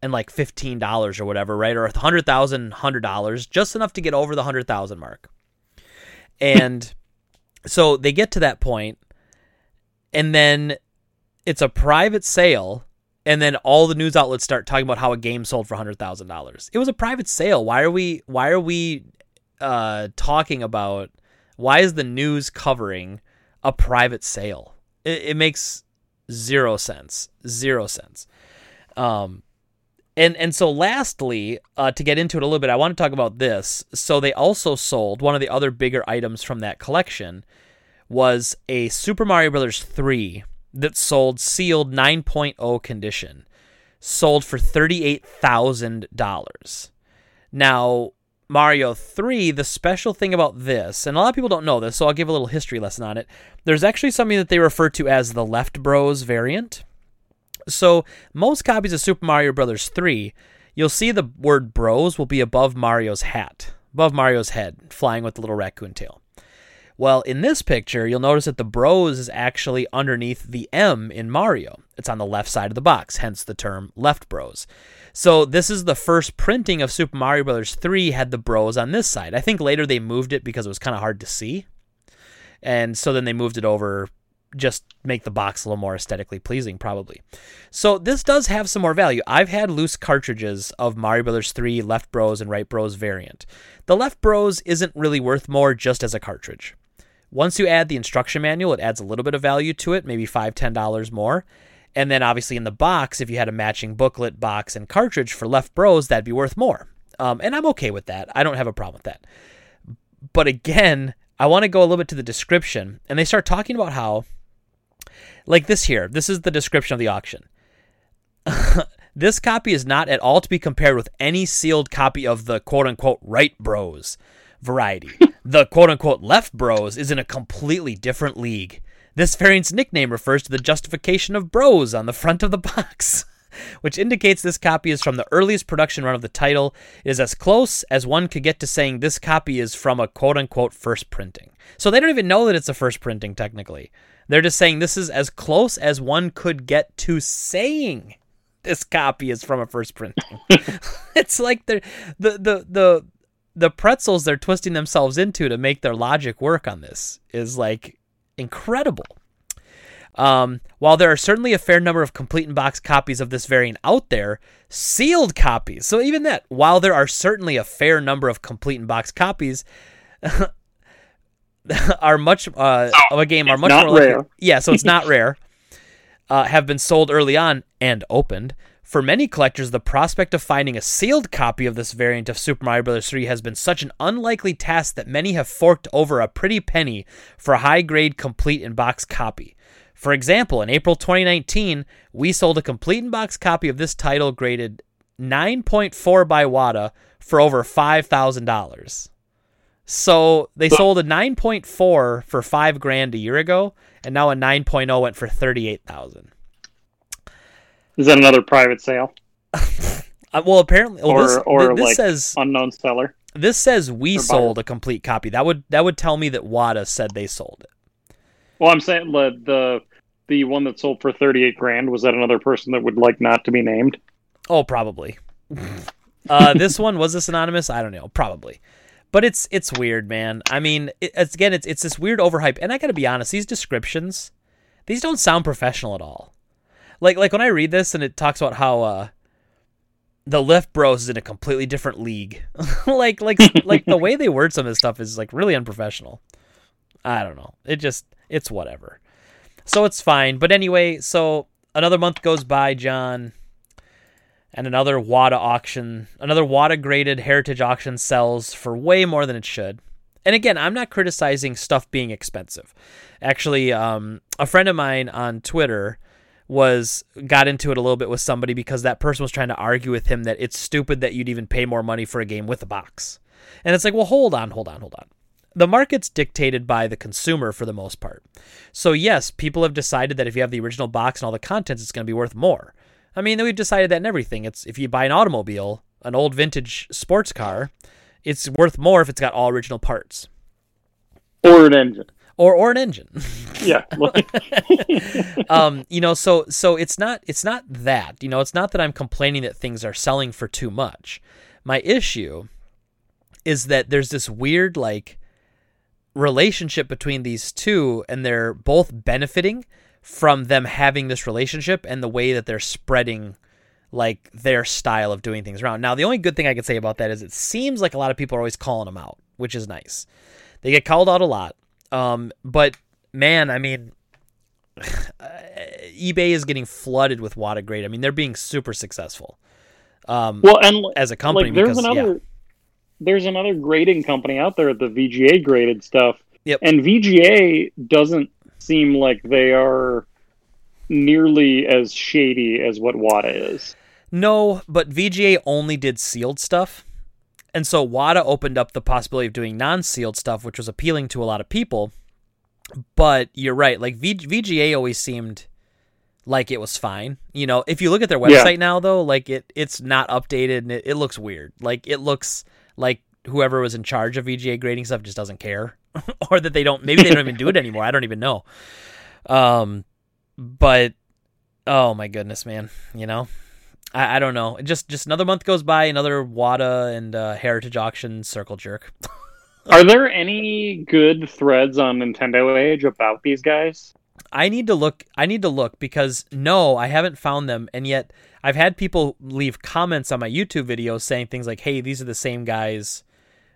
[SPEAKER 1] and like fifteen dollars or whatever, right? Or a hundred thousand, hundred dollars, just enough to get over the hundred thousand mark. And so they get to that point, and then it's a private sale, and then all the news outlets start talking about how a game sold for hundred thousand dollars. It was a private sale. Why are we? Why are we uh, talking about? Why is the news covering a private sale? It, it makes zero sense. Zero sense. Um, and and so lastly, uh, to get into it a little bit, I want to talk about this. So they also sold one of the other bigger items from that collection was a Super Mario Brothers 3 that sold sealed 9.0 condition, sold for $38,000. Now, Mario 3, the special thing about this, and a lot of people don't know this, so I'll give a little history lesson on it. There's actually something that they refer to as the Left Bros variant. So, most copies of Super Mario Bros. 3, you'll see the word bros will be above Mario's hat, above Mario's head, flying with the little raccoon tail. Well, in this picture, you'll notice that the bros is actually underneath the M in Mario. It's on the left side of the box, hence the term left bros. So this is the first printing of Super Mario Bros. 3 had the bros on this side. I think later they moved it because it was kind of hard to see. And so then they moved it over just make the box a little more aesthetically pleasing probably. So this does have some more value. I've had loose cartridges of Mario Brothers 3 Left Bros and Right Bros variant. The Left Bros isn't really worth more just as a cartridge. Once you add the instruction manual, it adds a little bit of value to it, maybe five, ten dollars more. And then obviously in the box, if you had a matching booklet, box, and cartridge for Left Bros, that'd be worth more. Um, and I'm okay with that. I don't have a problem with that. But again, I want to go a little bit to the description, and they start talking about how, like this here, this is the description of the auction. this copy is not at all to be compared with any sealed copy of the quote unquote right bros variety. the quote unquote left bros is in a completely different league. This variant's nickname refers to the justification of bros on the front of the box, which indicates this copy is from the earliest production run of the title. It is as close as one could get to saying this copy is from a quote unquote first printing. So they don't even know that it's a first printing, technically. They're just saying this is as close as one could get to saying this copy is from a first printing. it's like they're the the the the pretzels they're twisting themselves into to make their logic work on this is like incredible. Um, while there are certainly a fair number of complete in box copies of this variant out there, sealed copies. So even that, while there are certainly a fair number of complete in box copies, are much uh, of a game are much more likely-
[SPEAKER 2] rare.
[SPEAKER 1] yeah, so it's not rare. Uh, have been sold early on and opened. For many collectors, the prospect of finding a sealed copy of this variant of Super Mario Bros. 3 has been such an unlikely task that many have forked over a pretty penny for a high grade complete in box copy. For example, in April 2019, we sold a complete in box copy of this title graded 9.4 by WATA for over $5,000. So they sold a 9.4 for 5 grand a year ago, and now a 9.0 went for 38,000.
[SPEAKER 2] Is that another private sale?
[SPEAKER 1] Uh, well, apparently, well,
[SPEAKER 2] Or-
[SPEAKER 1] this,
[SPEAKER 2] or,
[SPEAKER 1] th- this
[SPEAKER 2] like-
[SPEAKER 1] says
[SPEAKER 2] Unknown seller.
[SPEAKER 1] this says we
[SPEAKER 2] buyer.
[SPEAKER 1] sold a complete copy. That would that would tell me that WATA said they sold it.
[SPEAKER 2] Well, I'm saying the the the one that sold for 38 grand was that another person that would like not to be named?
[SPEAKER 1] Oh, probably. uh, this one was this anonymous? I don't know. Probably, but it's it's weird, man. I mean, it, it's again, it's it's this weird overhype, and I got to be honest. These descriptions, these don't sound professional at all. Like like when I read this and it talks about how uh, the Left Bros is in a completely different league. like like like the way they word some of this stuff is like really unprofessional. I don't know. It just it's whatever. So it's fine. But anyway, so another month goes by, John and another WATA auction, another WATA graded heritage auction sells for way more than it should. And again, I'm not criticizing stuff being expensive. Actually, um, a friend of mine on Twitter was got into it a little bit with somebody because that person was trying to argue with him that it's stupid that you'd even pay more money for a game with a box. And it's like, well, hold on, hold on, hold on. The market's dictated by the consumer for the most part. So, yes, people have decided that if you have the original box and all the contents, it's going to be worth more. I mean, we've decided that in everything. It's if you buy an automobile, an old vintage sports car, it's worth more if it's got all original parts
[SPEAKER 2] or an engine
[SPEAKER 1] or or an engine.
[SPEAKER 2] yeah.
[SPEAKER 1] um, you know, so so it's not it's not that. You know, it's not that I'm complaining that things are selling for too much. My issue is that there's this weird like relationship between these two and they're both benefiting from them having this relationship and the way that they're spreading like their style of doing things around. Now, the only good thing I can say about that is it seems like a lot of people are always calling them out, which is nice. They get called out a lot. Um, but man, I mean, eBay is getting flooded with Wata grade. I mean, they're being super successful. Um,
[SPEAKER 2] well, and
[SPEAKER 1] as a company,
[SPEAKER 2] like, there's
[SPEAKER 1] because,
[SPEAKER 2] another
[SPEAKER 1] yeah.
[SPEAKER 2] there's another grading company out there, the VGA graded stuff.
[SPEAKER 1] Yep.
[SPEAKER 2] And VGA doesn't seem like they are nearly as shady as what WATA is.
[SPEAKER 1] No, but VGA only did sealed stuff. And so WATA opened up the possibility of doing non-sealed stuff, which was appealing to a lot of people. But you're right, like v- VGA always seemed like it was fine. You know, if you look at their website yeah. now though, like it it's not updated and it, it looks weird. Like it looks like whoever was in charge of VGA grading stuff just doesn't care. or that they don't maybe they don't even do it anymore. I don't even know. Um but oh my goodness, man, you know? I, I don't know. Just just another month goes by, another WATA and uh, Heritage Auction circle jerk.
[SPEAKER 2] Are there any good threads on Nintendo Age about these guys?
[SPEAKER 1] I need to look. I need to look because no, I haven't found them, and yet I've had people leave comments on my YouTube videos saying things like, "Hey, these are the same guys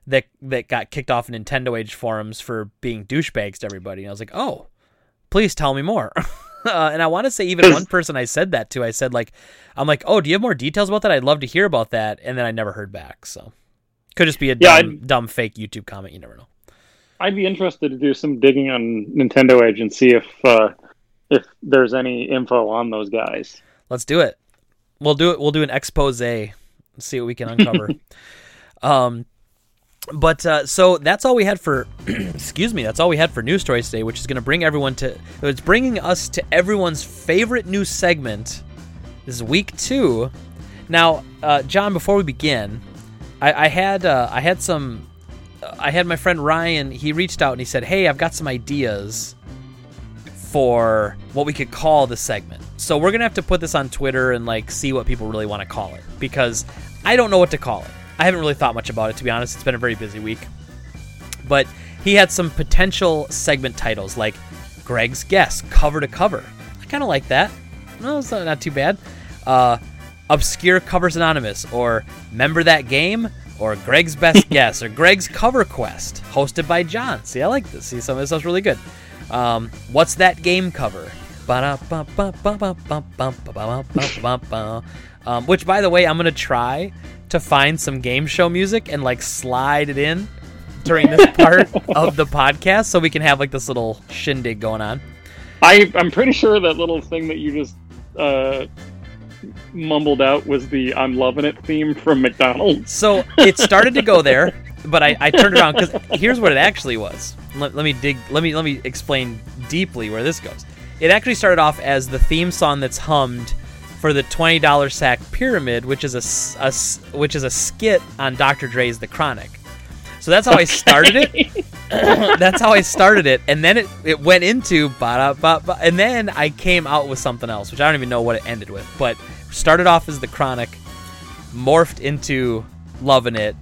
[SPEAKER 1] that that got kicked off Nintendo Age forums for being douchebags to everybody." And I was like, "Oh, please tell me more." Uh, and I want to say even one person I said that to, I said like, I'm like, oh, do you have more details about that? I'd love to hear about that. And then I never heard back. So could just be a
[SPEAKER 2] yeah,
[SPEAKER 1] dumb, dumb fake YouTube comment. You never know.
[SPEAKER 2] I'd be interested to do some digging on Nintendo Age and see if uh, if there's any info on those guys.
[SPEAKER 1] Let's do it. We'll do it. We'll do an expose. Let's see what we can uncover. um, but uh, so that's all we had for excuse me that's all we had for news stories today which is going to bring everyone to it's bringing us to everyone's favorite new segment this is week two. Now uh, john before we begin i, I had uh, i had some i had my friend ryan he reached out and he said hey i've got some ideas for what we could call the segment. So we're gonna have to put this on twitter and like see what people really want to call it because i don't know what to call it I haven't really thought much about it, to be honest. It's been a very busy week. But he had some potential segment titles like Greg's Guess, cover to cover. I kind of like that. No, it's not, not too bad. Uh, Obscure Covers Anonymous, or Remember That Game, or Greg's Best Guess, or Greg's Cover Quest, hosted by John. See, I like this. See, some of this stuff's really good. Um, What's That Game Cover? Um, which, by the way, I'm gonna try to find some game show music and like slide it in during this part of the podcast, so we can have like this little shindig going on.
[SPEAKER 2] I I'm pretty sure that little thing that you just uh, mumbled out was the "I'm loving it" theme from McDonald's.
[SPEAKER 1] So it started to go there, but I, I turned around because here's what it actually was. Let, let me dig. Let me let me explain deeply where this goes. It actually started off as the theme song that's hummed for the twenty dollar sack pyramid, which is a, a, which is a skit on Dr. Dre's The Chronic. So that's how I started it. that's how I started it, and then it, it went into ba ba ba, and then I came out with something else, which I don't even know what it ended with. But started off as The Chronic, morphed into loving it,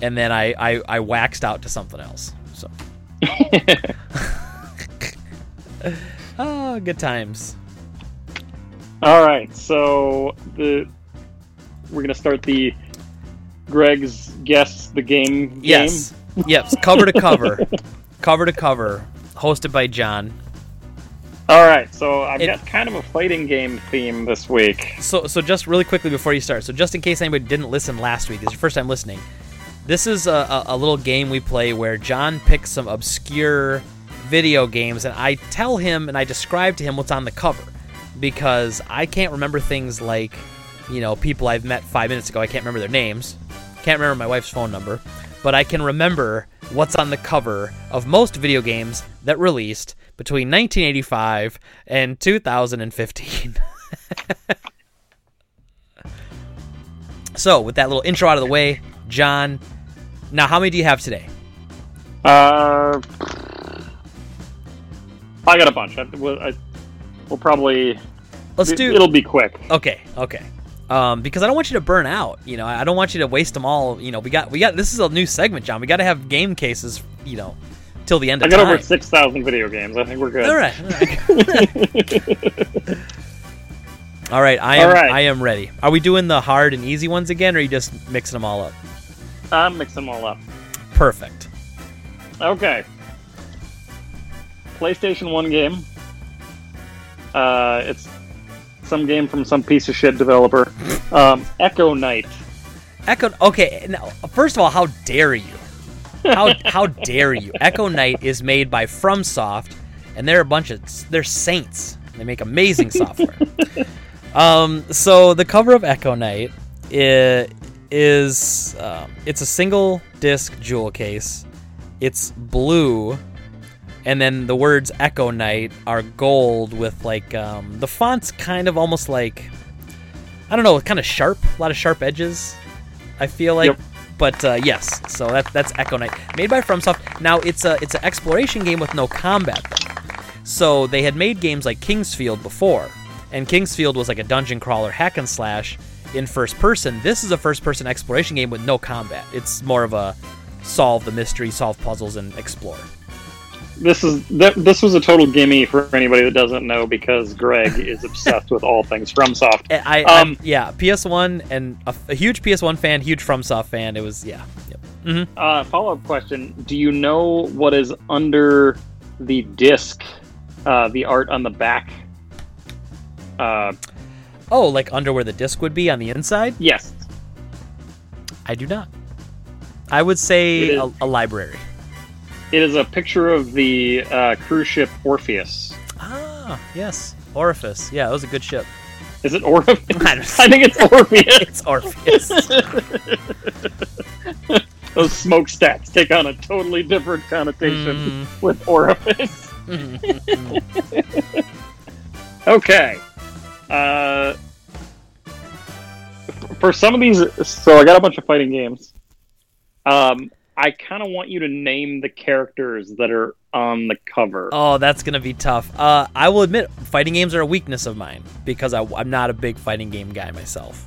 [SPEAKER 1] and then I I, I waxed out to something else. So. oh, good times.
[SPEAKER 2] All right, so the we're gonna start the Greg's guess the game.
[SPEAKER 1] Yes,
[SPEAKER 2] game.
[SPEAKER 1] yes, Yes, cover to cover, cover to cover, hosted by John.
[SPEAKER 2] All right, so I've it, got kind of a fighting game theme this week.
[SPEAKER 1] So, so just really quickly before you start, so just in case anybody didn't listen last week, this is your first time listening. This is a, a, a little game we play where John picks some obscure video games, and I tell him and I describe to him what's on the cover. Because I can't remember things like, you know, people I've met five minutes ago. I can't remember their names. Can't remember my wife's phone number, but I can remember what's on the cover of most video games that released between 1985 and 2015. so, with that little intro out of the way, John, now how many do you have today?
[SPEAKER 2] Uh, I got a bunch. I, I, we'll probably.
[SPEAKER 1] Let's do.
[SPEAKER 2] It'll be quick.
[SPEAKER 1] Okay, okay. Um, because I don't want you to burn out. You know, I don't want you to waste them all. You know, we got we got this is a new segment, John. We got to have game cases. You know, till the end of this.
[SPEAKER 2] I got
[SPEAKER 1] time.
[SPEAKER 2] over six thousand video games. I think we're good.
[SPEAKER 1] all right, all right. all right. I am.
[SPEAKER 2] All right.
[SPEAKER 1] I am ready. Are we doing the hard and easy ones again, or are you just mixing them all up?
[SPEAKER 2] I'm mixing them all up.
[SPEAKER 1] Perfect.
[SPEAKER 2] Okay. PlayStation One game. Uh, it's some game from some piece of shit developer. Um, Echo Night.
[SPEAKER 1] Echo. Okay. Now, first of all, how dare you? How how dare you? Echo Night is made by FromSoft, and they're a bunch of they're saints. They make amazing software. um, so the cover of Echo Night is, is um, it's a single disc jewel case. It's blue, and then the words Echo Night are gold with like um, the font's kind of almost like I don't know, kind of sharp, a lot of sharp edges. I feel like,
[SPEAKER 2] Yep.
[SPEAKER 1] but uh, yes. So that that's Echo Night, made by FromSoft. Now it's a it's an exploration game with no combat. Though. So they had made games like Kingsfield before, and Kingsfield was like a dungeon crawler hack and slash in first person. This is a first person exploration game with no combat. It's more of a solve the mystery, solve puzzles, and explore.
[SPEAKER 2] This is th- this was a total gimme for anybody that doesn't know because Greg is obsessed with all things FromSoft.
[SPEAKER 1] I, I
[SPEAKER 2] Um,
[SPEAKER 1] I'm- yeah, PS1 and a, a huge PS1 fan, huge FromSoft fan. It was yeah. Yep.
[SPEAKER 2] Uh, Follow up question: Do you know what is under the disc? Uh, the art on the back. Uh,
[SPEAKER 1] Oh, like under where the disc would be on the inside?
[SPEAKER 2] yes.
[SPEAKER 1] I do not. I would say a, a library.
[SPEAKER 2] It is a picture of the uh, cruise ship Orpheus.
[SPEAKER 1] Ah, yes. Orifice. Yeah, it was a good ship.
[SPEAKER 2] Is it Orpheus?
[SPEAKER 1] I
[SPEAKER 2] I think it's Orpheus.
[SPEAKER 1] It's Orpheus.
[SPEAKER 2] Those smokestacks take on a totally different connotation
[SPEAKER 1] Mm.
[SPEAKER 2] with orifice. Okay. Uh, for some of these, so I got a bunch of fighting games. Um, I kind of want you to name the characters that are on the cover.
[SPEAKER 1] oh, that's gonna be tough. Uh, I will admit, fighting games are a weakness of mine because I, I'm not a big fighting game guy myself.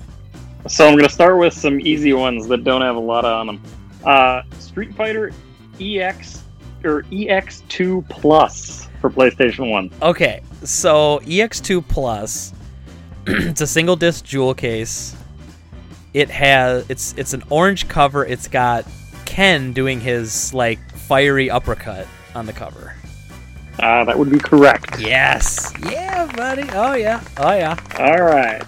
[SPEAKER 2] So I'm going to start with some easy ones that don't have a lot on them. Uh, Street Fighter EX or EX2 Plus for PlayStation One.
[SPEAKER 1] Okay, so EX2 Plus, it's a single disc jewel case. It has it's it's an orange cover. It's got Ken doing his like fiery uppercut on the cover.
[SPEAKER 2] Uh, that would be correct.
[SPEAKER 1] Yes. Yeah, buddy. Oh yeah. Oh yeah.
[SPEAKER 2] All right.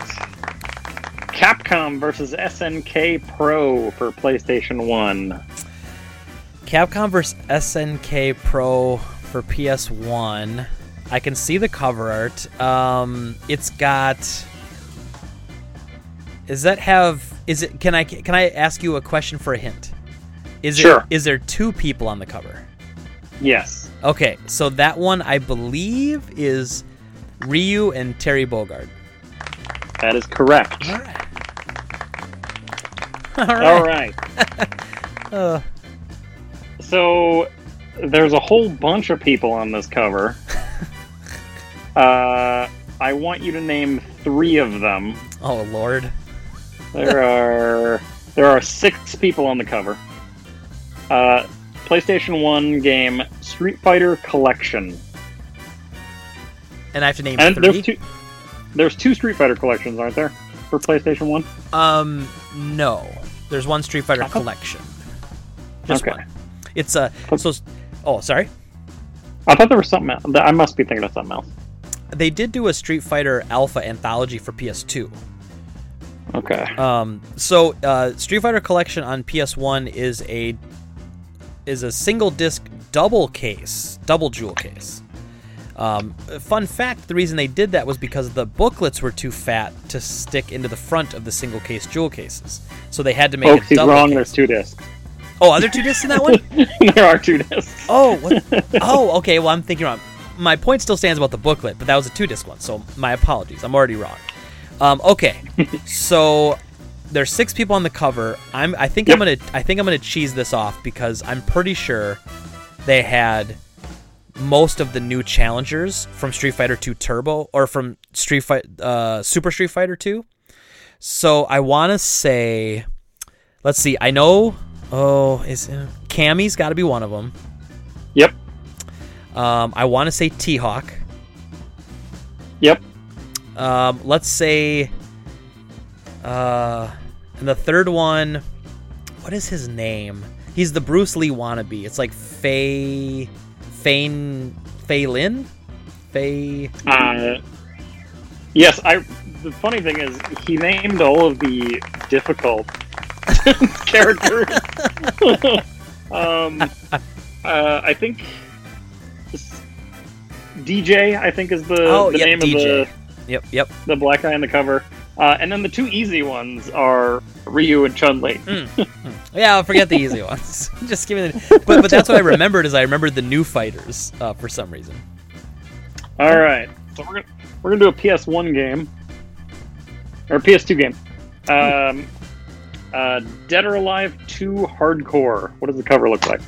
[SPEAKER 2] Capcom versus SNK Pro for PlayStation 1.
[SPEAKER 1] Capcom versus SNK Pro for PS1. I can see the cover art. Um, it's got. Does that have? Is it? Can I? Can I ask you a question for a hint? Is
[SPEAKER 2] Sure.
[SPEAKER 1] it? Is there two people on the cover?
[SPEAKER 2] Yes.
[SPEAKER 1] Okay, so that one I believe is Ryu and Terry Bogard.
[SPEAKER 2] That is correct.
[SPEAKER 1] All right. All
[SPEAKER 2] All
[SPEAKER 1] right.
[SPEAKER 2] right.
[SPEAKER 1] Uh,
[SPEAKER 2] So there's a whole bunch of people on this cover. uh, I want you to name three of them.
[SPEAKER 1] oh Lord.
[SPEAKER 2] There are there are six people on the cover. Uh, PlayStation One game Street Fighter Collection,
[SPEAKER 1] And I have to name
[SPEAKER 2] and
[SPEAKER 1] three.
[SPEAKER 2] there's two. There's two Street Fighter collections, aren't there, for PlayStation One?
[SPEAKER 1] Um, no. There's one Street Fighter collection. Just
[SPEAKER 2] Okay.
[SPEAKER 1] one. It's a so. Oh, sorry.
[SPEAKER 2] I thought there was something else. I must be thinking of something else.
[SPEAKER 1] They did do a Street Fighter Alpha anthology for PS2.
[SPEAKER 2] Okay.
[SPEAKER 1] Um, so uh, Street Fighter Collection on PS1 is a is a single disc double case, double jewel case. Um, fun fact: the reason they did that was because the booklets were too fat to stick into the front of the single case jewel cases, so they had to make
[SPEAKER 2] Folks,
[SPEAKER 1] a
[SPEAKER 2] he's
[SPEAKER 1] double.
[SPEAKER 2] wrong.
[SPEAKER 1] case.
[SPEAKER 2] There's two discs.
[SPEAKER 1] Oh, are there two discs in that one?
[SPEAKER 2] there are two discs.
[SPEAKER 1] Oh, what? oh, okay. Well, I'm thinking wrong. My point still stands about the booklet, but that was a two disc one, so my apologies. I'm already wrong. Um, okay, so there's six people on the cover. I'm. I think I'm gonna. I think I'm gonna cheese this off because I'm pretty sure they had most of the new challengers from Street Fighter 2 Turbo or from Street Fight uh, Super Street Fighter 2. So I want to say, let's see. I know. Oh, is uh, Cammy's got to be one of them.
[SPEAKER 2] Yep.
[SPEAKER 1] Um, I want to say T Hawk.
[SPEAKER 2] Yep.
[SPEAKER 1] Um, let's say. Uh, and the third one, what is his name? He's the Bruce Lee wannabe. It's like Fei, Fein, Fei Lin, Fei.
[SPEAKER 2] Uh, yes, I. The funny thing is, he named all of the difficult characters. um, uh, I think Dee Jay. I think is the,
[SPEAKER 1] Oh,
[SPEAKER 2] the
[SPEAKER 1] yep,
[SPEAKER 2] name
[SPEAKER 1] Dee Jay.
[SPEAKER 2] of
[SPEAKER 1] Yep, yep.
[SPEAKER 2] the the black guy on the cover. Uh, and then the two easy ones are Ryu and Chun Li.
[SPEAKER 1] Yeah, I'll forget the easy ones. Just give me the. But but that's what I remembered is I remembered the new fighters uh, for some reason.
[SPEAKER 2] All right, so we're gonna we're gonna do a PS1 game or a PS2 game. Um, uh, Dead or Alive 2 Hardcore. What does the cover look like?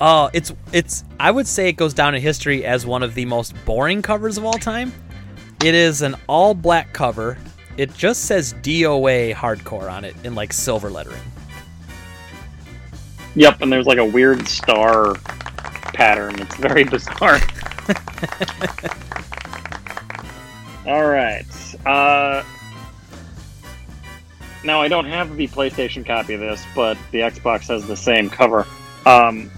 [SPEAKER 1] Oh, it's it's. I would say it goes down in history as one of the most boring covers of all time. It is an all black cover. It just says DOA hardcore on it in like silver lettering.
[SPEAKER 2] Yep, and there's like a weird star pattern. It's very bizarre. All right. Uh, now I don't have the PlayStation copy of this, but the Xbox has the same cover. Um,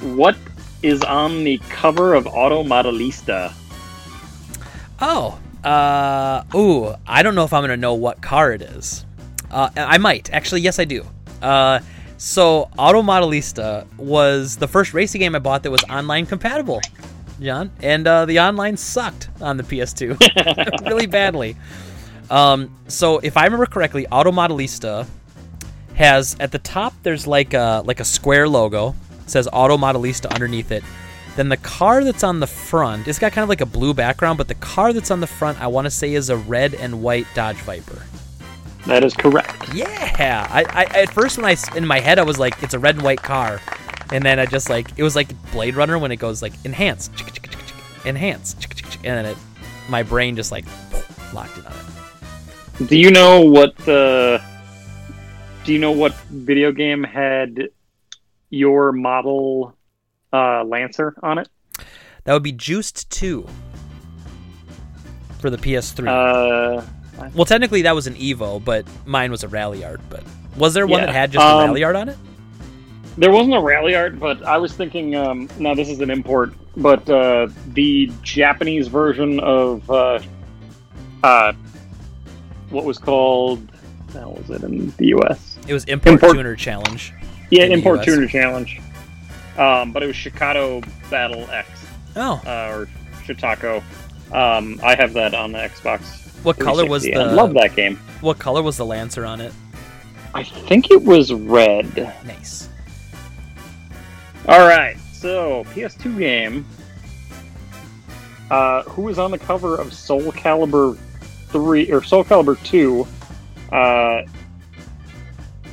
[SPEAKER 2] what is on the cover of Auto Modelista?
[SPEAKER 1] Oh, uh, ooh, I don't know if I'm gonna know what car it is. Uh, I might actually. Yes, I do. Uh, so Auto Modelista was the first racing game I bought that was online compatible, John, and uh, the online sucked on the PS2 really badly. Um, so if I remember correctly, Auto Modelista has at the top there's like a like a square logo. Says Auto Modelista underneath it. Then the car that's on the front, it's got kind of like a blue background, but the car that's on the front, I want to say, is a red and white Dodge Viper.
[SPEAKER 2] That is correct.
[SPEAKER 1] Yeah, I, I at first when I in my head I was like, it's a red and white car, and then I just like it was like Blade Runner when it goes like enhance, enhance, and then it, my brain just like locked in on it.
[SPEAKER 2] Do you know what the? Do you know what video game had your model uh, Lancer on it?
[SPEAKER 1] That would be Juiced Two for the PS3.
[SPEAKER 2] Uh,
[SPEAKER 1] well, technically that was an Evo, but mine was a Ralliart. But was there one
[SPEAKER 2] Yeah,
[SPEAKER 1] that had just
[SPEAKER 2] um,
[SPEAKER 1] a Ralliart on it?
[SPEAKER 2] there wasn't a rally art, but I was thinking. Um, now this is an import, but uh, the Japanese version of uh, uh, what was called. How was it in the U.S.?
[SPEAKER 1] It was Import,
[SPEAKER 2] import-
[SPEAKER 1] Tuner Challenge.
[SPEAKER 2] Yeah, import tuner challenge. Um, but it was Shikato Battle X
[SPEAKER 1] Oh,
[SPEAKER 2] uh, or Shitako. Um, I have that on the Xbox.
[SPEAKER 1] what color was
[SPEAKER 2] 360.
[SPEAKER 1] the?
[SPEAKER 2] I love that game.
[SPEAKER 1] What color was the Lancer on it?
[SPEAKER 2] I think it was red.
[SPEAKER 1] Nice.
[SPEAKER 2] All right, so PS2 game. Uh, who is on the cover of Soul Calibur three or Soul Calibur two? Uh,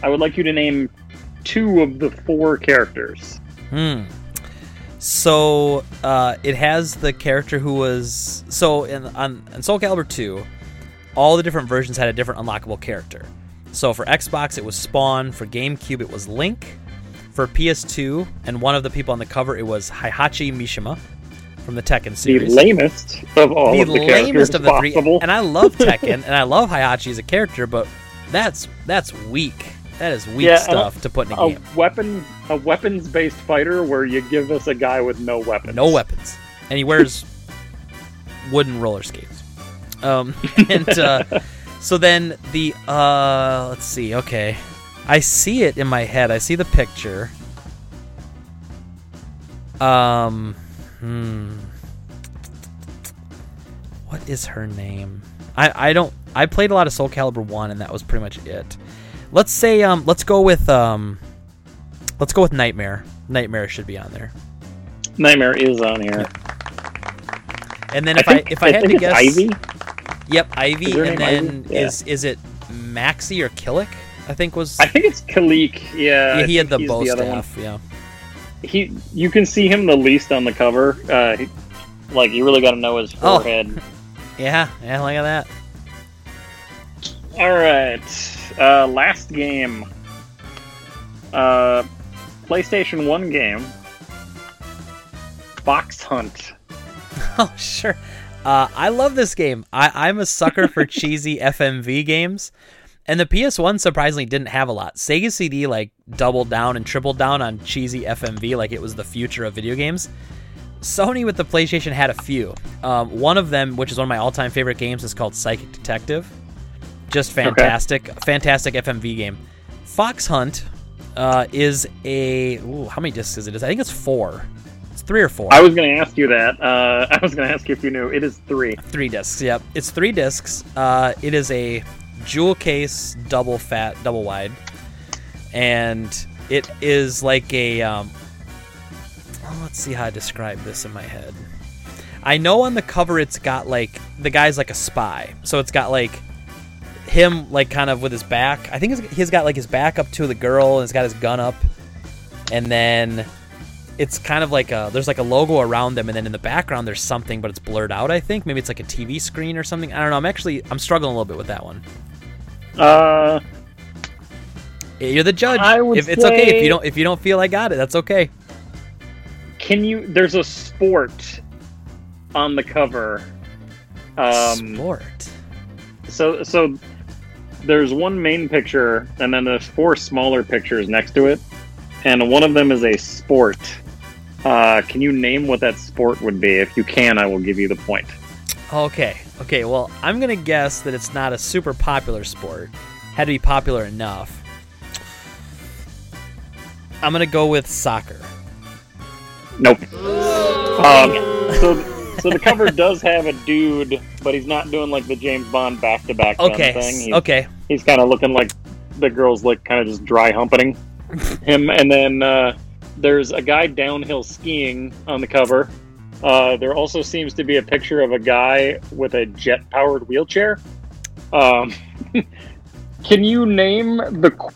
[SPEAKER 2] I would like you to name two of the four characters.
[SPEAKER 1] Hmm. So uh, it has the character who was so in on in Soul Calibur 2, all the different versions had a different unlockable character. So for Xbox it was Spawn, for GameCube it was Link, for PS2 and one of the people on the cover it was Heihachi Mishima from the Tekken series.
[SPEAKER 2] The lamest of all
[SPEAKER 1] the
[SPEAKER 2] of the characters
[SPEAKER 1] lamest of the
[SPEAKER 2] possible.
[SPEAKER 1] three. And I love Tekken and I love Heihachi as a character, but that's that's weak. That is weak
[SPEAKER 2] Yeah,
[SPEAKER 1] stuff to put in a
[SPEAKER 2] a
[SPEAKER 1] game.
[SPEAKER 2] weapon, a weapons-based fighter where you give us a guy with no weapons.
[SPEAKER 1] no weapons, and he wears wooden roller skates. Um, and uh, so then the uh, let's see. Okay, I see it in my head. I see the picture. Um, Hmm. What is her name? I I don't. I played a lot of Soul Calibur one, and that was pretty much it. Let's say um. Let's go with um. Let's go with Nightmare. Nightmare should be on there.
[SPEAKER 2] Nightmare is on here.
[SPEAKER 1] And then if I,
[SPEAKER 2] think-
[SPEAKER 1] if I, had
[SPEAKER 2] think
[SPEAKER 1] to guess,
[SPEAKER 2] Ivy.
[SPEAKER 1] Yep, Ivy, and then
[SPEAKER 2] Ivy? Yeah.
[SPEAKER 1] is is it Maxi or Kilik? I think was.
[SPEAKER 2] I think it's Kilik. Yeah,
[SPEAKER 1] yeah, he had the bow
[SPEAKER 2] one.
[SPEAKER 1] staff. Yeah.
[SPEAKER 2] He, you can see him the least on the cover. Uh, he, like you really got to know his forehead.
[SPEAKER 1] Oh.
[SPEAKER 2] forehead.
[SPEAKER 1] Yeah, yeah, look at that.
[SPEAKER 2] All right, uh, last game. Uh, PlayStation One game. Fox Hunt.
[SPEAKER 1] Oh, sure. Uh, I love this game. I, I'm a sucker for cheesy FMV games. And the PS1 surprisingly didn't have a lot. Sega CD like doubled down and tripled down on cheesy FMV like it was the future of video games. Sony with the PlayStation had a few. Um, one of them, which is one of my all-time favorite games, is called Psychic Detective. Just fantastic, fantastic FMV game. Fox Hunt uh, is a ooh, how many discs is it? I think it's four. It's three or four.
[SPEAKER 2] I was going to ask you that. Uh, I was going to ask you if you knew. It is three.
[SPEAKER 1] Three discs. Yep, it's three discs. Uh, it is a jewel case, double fat, double wide, and it is like a. Um, well, let's see how I describe this in my head. I know on the cover it's got like the guy's like a spy, so it's got like him like kind of with his back. I think he's got like his back up to the girl, and he's got his gun up, and then it's kind of like a there's like a logo around them and then in the background there's something but it's blurred out i think. Maybe it's like a tv screen or something. I don't know. I'm actually i'm struggling a little bit with that one.
[SPEAKER 2] Uh,
[SPEAKER 1] you're the judge.
[SPEAKER 2] I would
[SPEAKER 1] if it's okay if you don't if you don't feel i got it that's okay.
[SPEAKER 2] Can you? There's a sport on the cover. Um,
[SPEAKER 1] sport?
[SPEAKER 2] So so there's one main picture and then there's four smaller pictures next to it, and one of them is a sport. Uh, can you name what that sport would be? If you can, I will give you the point.
[SPEAKER 1] okay okay well i'm gonna guess that it's not a super popular sport had to be popular enough i'm gonna go with soccer
[SPEAKER 2] Nope. Um, so so the cover does have a dude, but he's not doing like the James Bond back to back
[SPEAKER 1] okay
[SPEAKER 2] thing. He's,
[SPEAKER 1] okay.
[SPEAKER 2] he's kind of looking like the girl's like kind of just dry humping him. And then uh, there's a guy downhill skiing on the cover. Uh, there also seems to be a picture of a guy with a jet powered wheelchair. Um, can you name the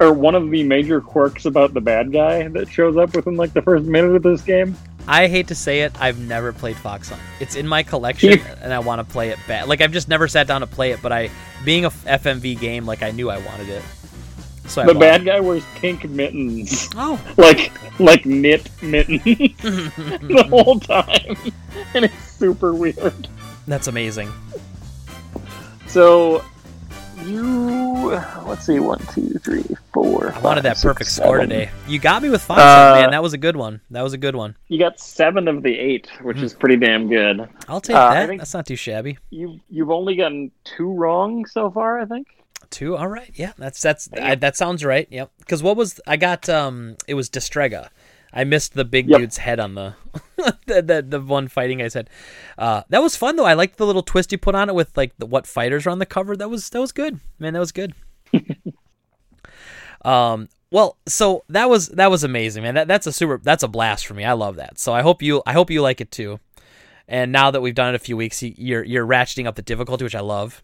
[SPEAKER 2] or one of the major quirks about the bad guy that shows up within like the first minute of this game
[SPEAKER 1] I hate to say it, I've never played Fox Hunt. It's in my collection, and I want to play it bad. Like I've just never sat down to play it, but I, being a FMV game, like I knew I wanted it. So
[SPEAKER 2] the bad guy wears pink mittens.
[SPEAKER 1] Oh,
[SPEAKER 2] like like knit mittens the whole time and it's super weird
[SPEAKER 1] that's amazing.
[SPEAKER 2] So you let's see, one, two, three, four.
[SPEAKER 1] I wanted
[SPEAKER 2] five,
[SPEAKER 1] that
[SPEAKER 2] six,
[SPEAKER 1] perfect score today. You got me with five
[SPEAKER 2] Uh,
[SPEAKER 1] man. That was a good one. That was a good one.
[SPEAKER 2] You got seven of the eight, which is pretty damn good.
[SPEAKER 1] I'll take
[SPEAKER 2] Uh,
[SPEAKER 1] that. That's not too shabby.
[SPEAKER 2] You you've only gotten two wrong so far, I think.
[SPEAKER 1] Two. All right. Yeah, that's that's I, that sounds right. Yep. Because what was I got? Um, it was Distrega. I missed the big
[SPEAKER 2] Yep.
[SPEAKER 1] dude's head on the the, the the one fighting I said. Uh, that was fun though. I liked the little twist you put on it with like the what fighters are on the cover. That was that was good, man. That was good. um. Well, so that was that was amazing, man. That that's a super that's a blast for me. I love that. So I hope you I hope you like it too. And now that we've done it a few weeks, you- you're you're ratcheting up the difficulty, which I love.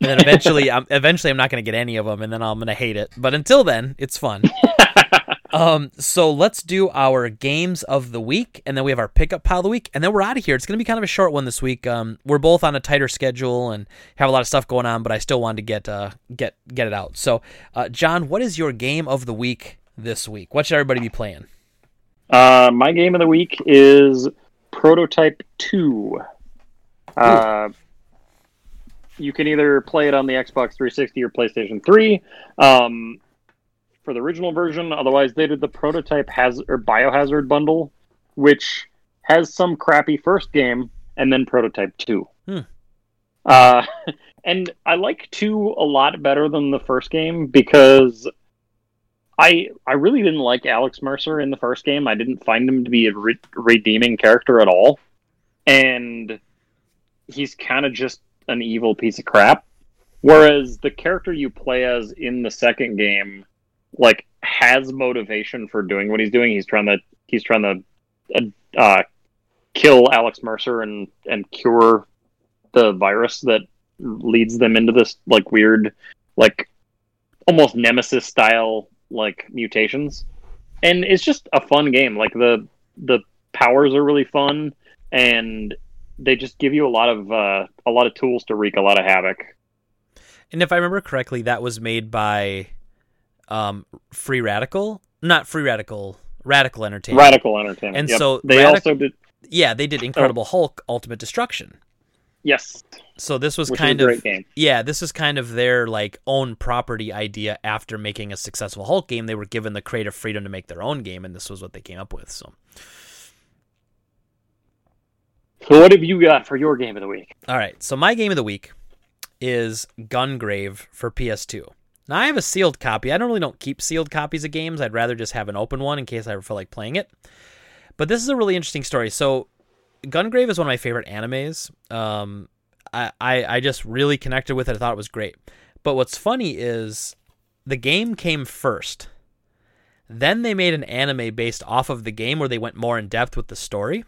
[SPEAKER 1] And then eventually, I'm eventually I'm not going to get any of them, and then I'm going to hate it. But until then, it's fun. Um, so let's do our games of the week, and then we have our pickup pile of the week, and then we're out of here. It's going to be kind of a short one this week. Um, we're both on a tighter schedule and have a lot of stuff going on, but I still wanted to get uh get get it out. So, uh, John, what is your game of the week this week? What should everybody be playing?
[SPEAKER 2] Uh, my game of the week is Prototype Two. Uh, you can either play it on the Xbox 360 or PlayStation 3. Um, for the original version, otherwise they did the Prototype Haz- or Biohazard bundle, which has some crappy first game and then Prototype 2.
[SPEAKER 1] Hmm.
[SPEAKER 2] Uh, and I like 2 a lot better than the first game because I I really didn't like Alex Mercer in the first game. I didn't find him to be a re- redeeming character at all, and he's kind of just an evil piece of crap. Whereas the character you play as in the second game, like, has motivation for doing what he's doing. He's trying to he's trying to uh, kill Alex Mercer and and cure the virus that leads them into this like weird, like almost nemesis style like mutations, and it's just a fun game. Like the the powers are really fun, and they just give you a lot of uh, a lot of tools to wreak a lot of havoc.
[SPEAKER 1] And if I remember correctly, that was made by um, Free Radical, not Free Radical, Radical Entertainment.
[SPEAKER 2] Radical Entertainment,
[SPEAKER 1] And
[SPEAKER 2] Yep.
[SPEAKER 1] so
[SPEAKER 2] they
[SPEAKER 1] Radic-
[SPEAKER 2] also did
[SPEAKER 1] Yeah, they did Incredible Hulk: Ultimate Destruction.
[SPEAKER 2] yes,
[SPEAKER 1] So this was
[SPEAKER 2] which
[SPEAKER 1] kind
[SPEAKER 2] a
[SPEAKER 1] of
[SPEAKER 2] game.
[SPEAKER 1] yeah, this is kind of their like own property idea after making a successful Hulk game. They were given the creative freedom to make their own game, and this was what they came up with. So,
[SPEAKER 2] So what have you got for your game of the week?
[SPEAKER 1] all right. So my game of the week is Gungrave for PS2. Now I have a sealed copy. I don't really don't keep sealed copies of games. I'd rather just have an open one in case I ever feel like playing it. But this is a really interesting story. So Gungrave is one of my favorite animes. Um, I, I I just really connected with it. I thought it was great. But what's funny is the game came first. Then they made an anime based off of the game where they went more in depth with the story.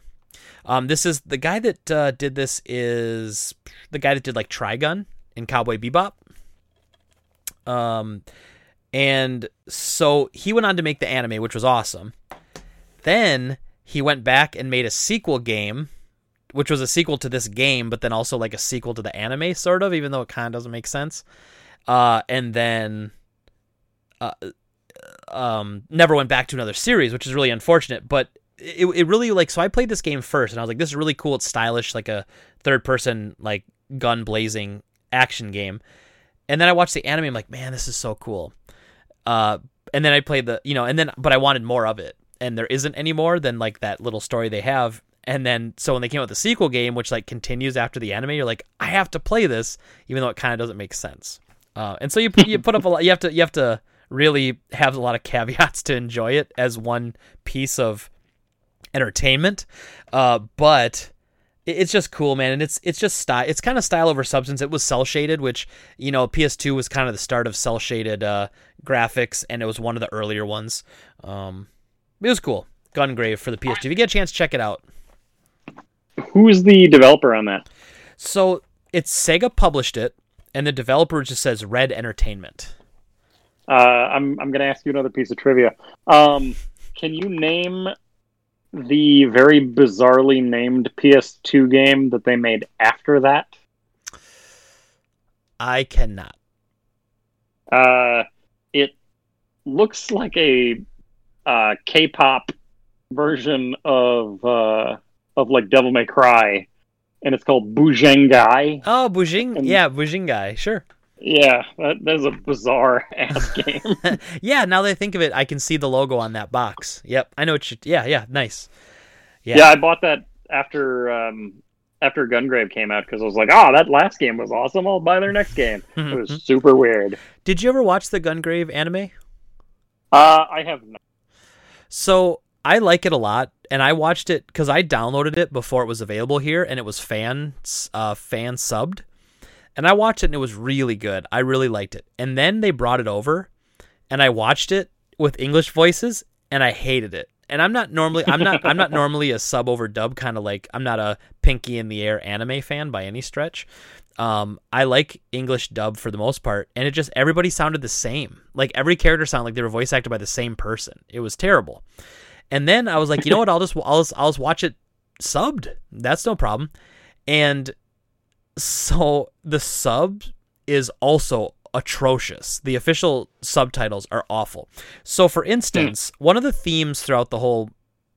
[SPEAKER 1] Um, this is the guy that uh, did this is the guy that did like Trigun in Cowboy Bebop. Um, and so he went on to make the anime, which was awesome. Then he went back and made a sequel game, which was a sequel to this game, but then also like a sequel to the anime, sort of, even though it kind of doesn't make sense. Uh, and then uh, um, never went back to another series, which is really unfortunate. But it, it really like so I played this game first, and I was like, this is really cool. It's stylish, like a third person like gun blazing action game. And then I watched the anime. I'm like, man, this is so cool. Uh, and then I played the, you know, and then but I wanted more of it, and there isn't any more than like that little story they have. And then so when they came out with the sequel game, which like continues after the anime, you're like, I have to play this, even though it kind of doesn't make sense. Uh, and so you you put up a lot. You have to you have to really have a lot of caveats to enjoy it as one piece of entertainment. Uh, but it's just cool, man, and it's it's just style. It's kind of style over substance. It was cel shaded, which you know PS2 was kind of the start of cel shaded uh, graphics, and it was one of the earlier ones. Um, it was cool. Gungrave for the PS2. If you get a chance, check it out.
[SPEAKER 2] Who is the developer on that?
[SPEAKER 1] So it's Sega published it, and the developer just says Red Entertainment.
[SPEAKER 2] Uh, I'm I'm going to ask you another piece of trivia. Um, can you name the very bizarrely named PS2 game that they made after that?
[SPEAKER 1] I cannot.
[SPEAKER 2] Uh, it looks like a uh, K-pop version of uh, of like Devil May Cry, and it's called Bujingai.
[SPEAKER 1] Oh, Bujing.
[SPEAKER 2] And-
[SPEAKER 1] Yeah, Bujingai. Sure.
[SPEAKER 2] Yeah, that, that's a bizarre ass game.
[SPEAKER 1] yeah, now that I think of it, I can see the logo on that box. Yep, I know what you. Yeah, yeah, nice. Yeah.
[SPEAKER 2] yeah. I bought that after um, after Gungrave came out because I was like, oh, that last game was awesome. I'll buy their next game. it was super weird.
[SPEAKER 1] Did you ever watch the Gungrave anime?
[SPEAKER 2] Uh, I have not.
[SPEAKER 1] So I like it a lot, and I watched it because I downloaded it before it was available here, and it was fan uh, fan subbed, and I watched it, and it was really good. I really liked it, and then they brought it over, and I watched it with English voices, and I hated it. And I'm not normally I'm not I'm not normally a sub over dub kind of like I'm not a pinky in the air anime fan by any stretch. Um, I like English dub for the most part, and it just everybody sounded the same. Like every character sounded like they were voice acted by the same person. It was terrible. And then I was like, you know what? I'll just I'll just, I'll just watch it subbed. That's no problem. And so the sub is also atrocious. The official subtitles are awful. So for instance, one of the themes throughout the whole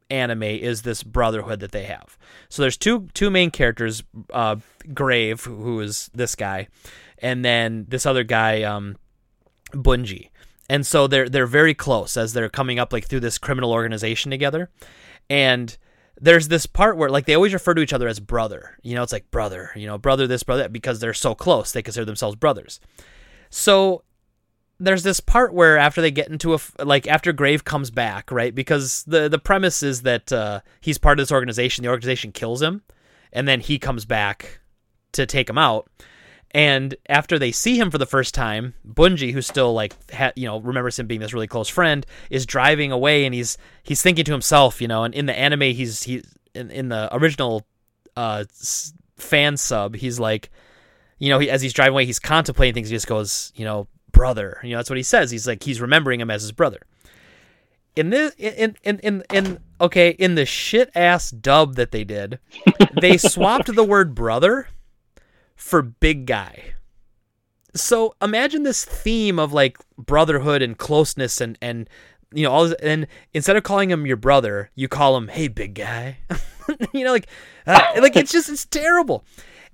[SPEAKER 1] anime is this brotherhood that they have. So there's two two main characters, uh, Grave, who is this guy, and then this other guy, um, Bunji. And so they're they're very close as they're coming up like through this criminal organization together. And there's this part where like they always refer to each other as brother. You know, it's like brother, you know, brother this, brother that, because they're so close. They consider themselves brothers. So there's this part where after they get into a like after Grave comes back, right? Because the the premise is that uh, he's part of this organization. The organization kills him, and then he comes back to take him out. And after they see him for the first time, Bunji, who's still like, ha- you know, remembers him being this really close friend, is driving away, and he's he's thinking to himself, you know, and in the anime, he's he in, in the original uh, fan sub, he's like, you know, he, as he's driving away, he's contemplating things. He just goes, you know, brother. You know, that's what he says. He's like, he's remembering him as his brother. In this, in in in in okay, in the shit ass dub that they did, they swapped the word brother for big guy. So imagine this theme of like brotherhood and closeness and and you know all this, and instead of calling him your brother, you call him hey big guy. you know like uh, like it's just it's terrible.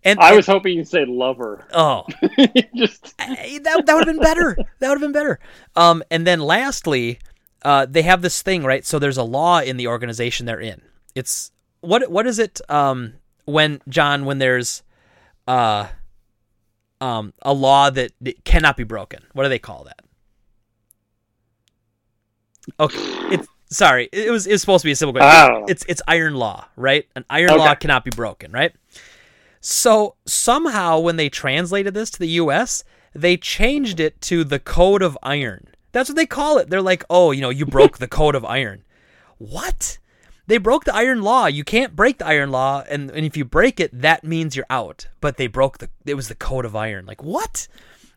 [SPEAKER 1] And
[SPEAKER 2] I
[SPEAKER 1] and-
[SPEAKER 2] was hoping you'd say lover.
[SPEAKER 1] oh
[SPEAKER 2] Just
[SPEAKER 1] that that would have been better. That would have been better. Um, and then lastly, uh, they have this thing, right? So there's a law in the organization they're in. It's what what is it? Um, when John, when there's uh, um, a law that, that cannot be broken. What do they call that? Okay, it's sorry. It was it's supposed to be a simple question.
[SPEAKER 2] Know.
[SPEAKER 1] It's it's iron law, right? An iron
[SPEAKER 2] Okay.
[SPEAKER 1] law cannot be broken, right? So somehow when they translated this to the US, they changed it to the code of iron. That's what they call it. They're like, "Oh, you know, you broke the code of iron." What? They broke the iron law. You can't break the iron law and, and if you break it, that means you're out. But they broke the it was the code of iron. Like, what?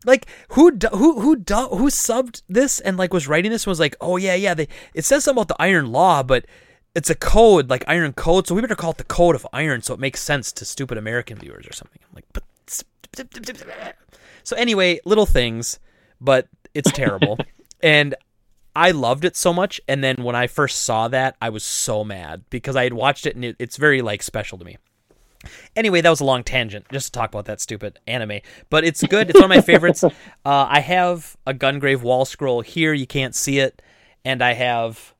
[SPEAKER 1] Like who who who who subbed this and like was writing this and was like, "Oh yeah, yeah, they it says something about the iron law, but it's a code, like iron code, so we better call it the code of iron so it makes sense to stupid American viewers or something. I'm like, but so anyway, little things, but it's terrible. and I loved it so much and then when I first saw that, I was so mad because I had watched it and it, it's very like special to me. Anyway, that was a long tangent just to talk about that stupid anime, but it's good. It's one of my favorites. Uh, I have a Gungrave wall scroll here. You can't see it, and I have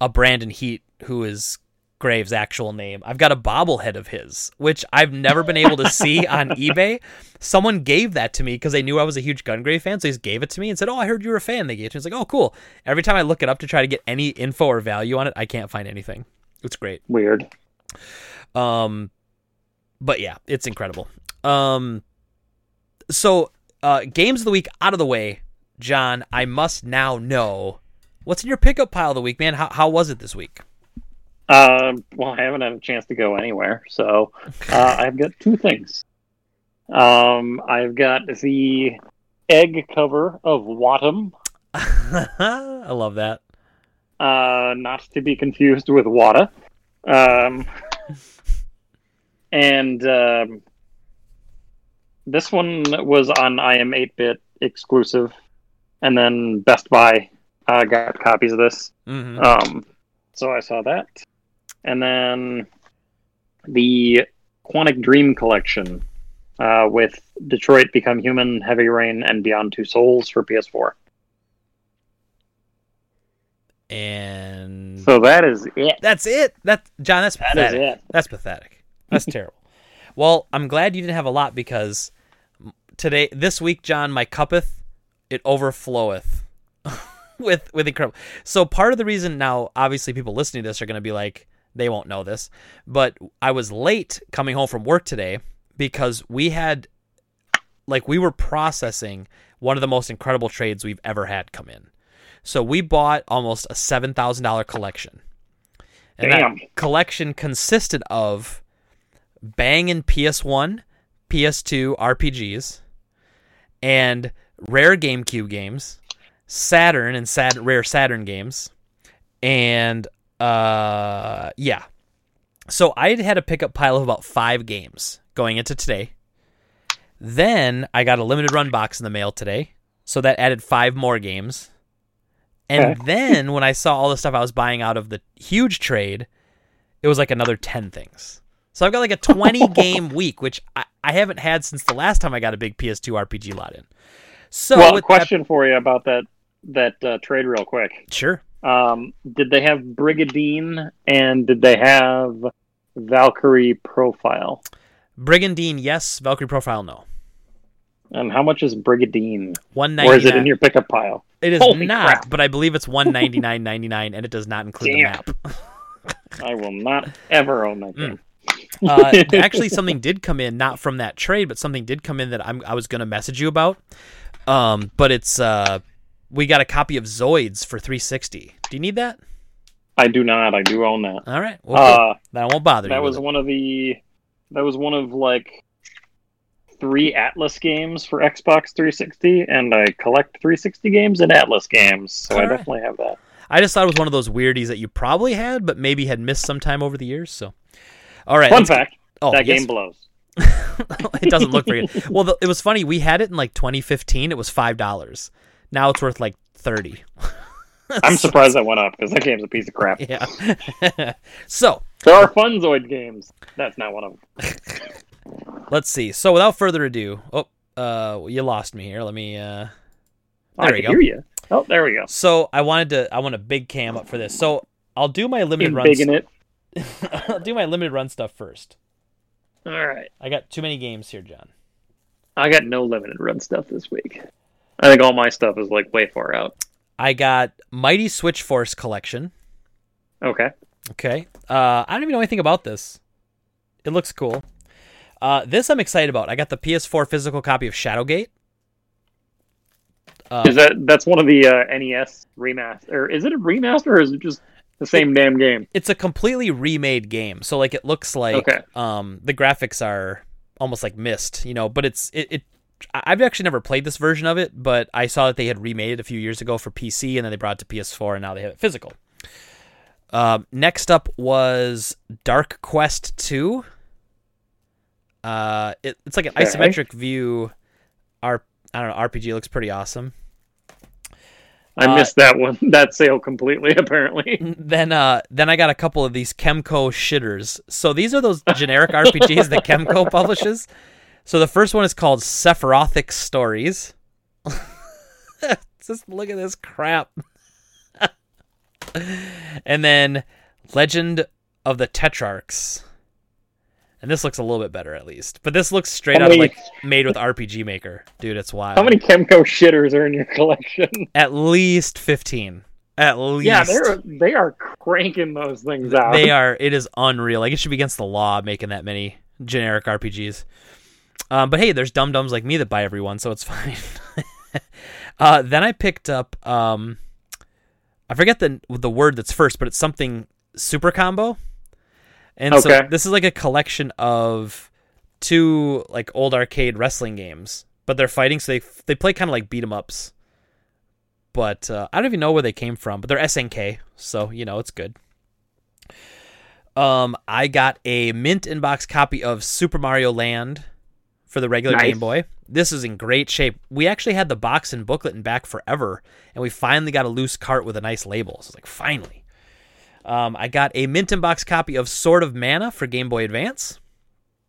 [SPEAKER 1] a Brandon Heat who is Graves' actual name. I've got a bobblehead of his, which I've never been able to see on eBay. Someone gave that to me because they knew I was a huge Gungrave fan, so they just gave it to me and said, "Oh, I heard you were a fan." They gave it to me. It's like, "Oh, cool." Every time I look it up to try to get any info or value on it, I can't find anything. It's great.
[SPEAKER 2] weird.
[SPEAKER 1] Um, but yeah, it's incredible. Um, so uh, games of the week out of the way, John. I must now know what's in your pickup pile of the week, man. How how was it this week?
[SPEAKER 2] Um, well, I haven't had a chance to go anywhere, so uh, I've got two things. Um, I've got the egg cover of Wattam,
[SPEAKER 1] I love that.
[SPEAKER 2] uh, not to be confused with Wata. Um, and um, this one was on iam8bit exclusive, and then Best Buy uh, got copies of this.
[SPEAKER 1] hmm
[SPEAKER 2] Um, so I saw that, and then the Quantic Dream Collection uh, with Detroit Become Human, Heavy Rain, and Beyond Two Souls for PS4.
[SPEAKER 1] And
[SPEAKER 2] So that is it.
[SPEAKER 1] that's it. That John, that's
[SPEAKER 2] That is
[SPEAKER 1] pathetic.
[SPEAKER 2] it.
[SPEAKER 1] That's pathetic. That's terrible. Well, I'm glad you didn't have a lot because today, this week, John, my cuppeth, it overfloweth with with incredible. So part of the reason now, obviously, people listening to this are going to be like, they won't know this, but I was late coming home from work today because we had, like, we were processing one of the most incredible trades we've ever had come in. So we bought almost a seven thousand dollar collection. And
[SPEAKER 2] Damn.
[SPEAKER 1] that collection consisted of Bang and PS1, PS2 RPGs, and rare GameCube games, Saturn and Sat- rare Saturn games, and uh, yeah. So I had a pickup pile of about five games going into today. Then I got a limited run box in the mail today, so that added five more games. And
[SPEAKER 2] Okay.
[SPEAKER 1] then when I saw all the stuff I was buying out of the huge trade, it was like another 10 things. So I've got like a 20 game week, which I, I haven't had since the last time I got a big PS2 RPG lot in. So,
[SPEAKER 2] well, question for you about that that uh, trade, real quick.
[SPEAKER 1] sure.
[SPEAKER 2] Um, did they have Brigandine and did they have Valkyrie profile?
[SPEAKER 1] Brigandine, yes. Valkyrie Profile, no.
[SPEAKER 2] And how much is Brigandine?
[SPEAKER 1] One
[SPEAKER 2] Or is it in
[SPEAKER 1] ninety.
[SPEAKER 2] your pickup pile?
[SPEAKER 1] It is
[SPEAKER 2] Holy
[SPEAKER 1] not,
[SPEAKER 2] crap.
[SPEAKER 1] but I believe it's one ninety nine ninety nine, and it does not include
[SPEAKER 2] Damn.
[SPEAKER 1] the map.
[SPEAKER 2] I will not ever own that
[SPEAKER 1] Mm.
[SPEAKER 2] game.
[SPEAKER 1] uh, actually, something did come in, not from that trade, but something did come in that I'm, I was going to message you about. Um, but it's uh, we got a copy of Zoids for 360. Do you need that?
[SPEAKER 2] I do not. I do own that.
[SPEAKER 1] All right, well.
[SPEAKER 2] Uh,
[SPEAKER 1] I won't bother you.
[SPEAKER 2] that was
[SPEAKER 1] it.
[SPEAKER 2] one of the. That was one of like three Atlus games for Xbox 360, and I collect 360 games and Atlus games, so I
[SPEAKER 1] Alright.
[SPEAKER 2] definitely have that.
[SPEAKER 1] I just thought it was one of those weirdies that you probably had, but maybe had missed sometime over the years. So, all right.
[SPEAKER 2] Fun fact:
[SPEAKER 1] oh,
[SPEAKER 2] that
[SPEAKER 1] yes.
[SPEAKER 2] game blows.
[SPEAKER 1] it doesn't look very good. Well, the, it was funny. We had it in like 2015. It was five dollars. Now it's worth like thirty.
[SPEAKER 2] I'm surprised that went up because that game's a piece of crap.
[SPEAKER 1] Yeah. so
[SPEAKER 2] There are fun Zoid games. That's not one of them.
[SPEAKER 1] let's see. So without further ado, oh, uh, you lost me here. Let me. uh
[SPEAKER 2] I
[SPEAKER 1] There we
[SPEAKER 2] can
[SPEAKER 1] go.
[SPEAKER 2] hear you. Oh, there we go.
[SPEAKER 1] So I wanted to. I want a big cam up for this. So I'll do my limited run.
[SPEAKER 2] big in it.
[SPEAKER 1] I'll do my limited run stuff first.
[SPEAKER 2] All right.
[SPEAKER 1] I got too many games here, John.
[SPEAKER 2] I got no limited run stuff this week. I think all my stuff is like way far out.
[SPEAKER 1] I got Mighty Switch Force collection.
[SPEAKER 2] Okay.
[SPEAKER 1] Okay. Uh, I don't even know anything about this. It looks cool. Uh, this I'm excited about. I got the PS4 physical copy of Shadowgate. Uh,
[SPEAKER 2] Is that that's one of the uh, NES remaster? Or is it a remaster or is it just the same damn game?
[SPEAKER 1] it's a completely remade game. So like it looks like
[SPEAKER 2] Okay.
[SPEAKER 1] um the graphics are almost like Myst, you know, but it's it, it I've actually never played this version of it, but I saw that they had remade it a few years ago for PC and then they brought it to PS4 and now they have it physical. Um, next up was Dark Quest 2. Uh, it, it's like an
[SPEAKER 2] Okay.
[SPEAKER 1] isometric view. R, I don't know. RPG looks pretty awesome.
[SPEAKER 2] I
[SPEAKER 1] Uh,
[SPEAKER 2] missed that one. That sale completely. Apparently.
[SPEAKER 1] then uh then I got a couple of these Kemco shitters. So these are those generic RPGs that Kemco publishes. So the first one is called Sephirothic Stories. Just look at this crap. and then Legend of the Tetrarchs. And this looks a little bit better at least. But this looks straight
[SPEAKER 2] How
[SPEAKER 1] out of like made with RPG Maker. Dude, it's wild.
[SPEAKER 2] How many Kemco shitters are in your collection?
[SPEAKER 1] At least 15. At least.
[SPEAKER 2] Yeah, they're they are cranking those things out.
[SPEAKER 1] they are it is unreal like it should be against the law making that many generic rpgs um, but hey there's dum dums like me that buy every one so it's fine uh, then i picked up um, i forget the the word that's first but it's something super combo and so this is like a collection of two like old arcade wrestling games but they're fighting so they they play kind of like beat 'em ups but uh, I don't even know where they came from. But they're SNK, so you know it's good. Um, I got a mint in box copy of Super Mario Land for the regular
[SPEAKER 2] Nice.
[SPEAKER 1] Game Boy. This is in great shape. We actually had the box and booklet in back forever, and we finally got a loose cart with a nice label. So it's like finally. Um, I got a mint in box copy of Sword of Mana for Game Boy Advance.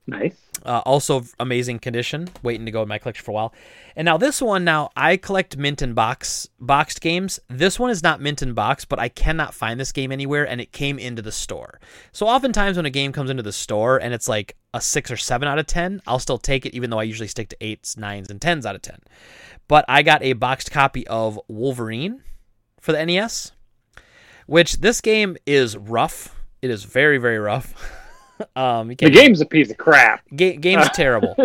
[SPEAKER 2] Nice.
[SPEAKER 1] Uh, also amazing condition, waiting to go in my collection for a while. And now this one, now I collect mint and box boxed games. This one is not mint and box, but I cannot find this game anywhere, and it came into the store. So oftentimes when a game comes into the store and it's like a six or seven out of ten, I'll still take it, even though I usually stick to eights, nines, and tens out of ten. But I got a boxed copy of Wolverine for the NES, which this game is rough. It is very, very rough. um, you
[SPEAKER 2] The game's a piece of crap.
[SPEAKER 1] Ga- game's terrible.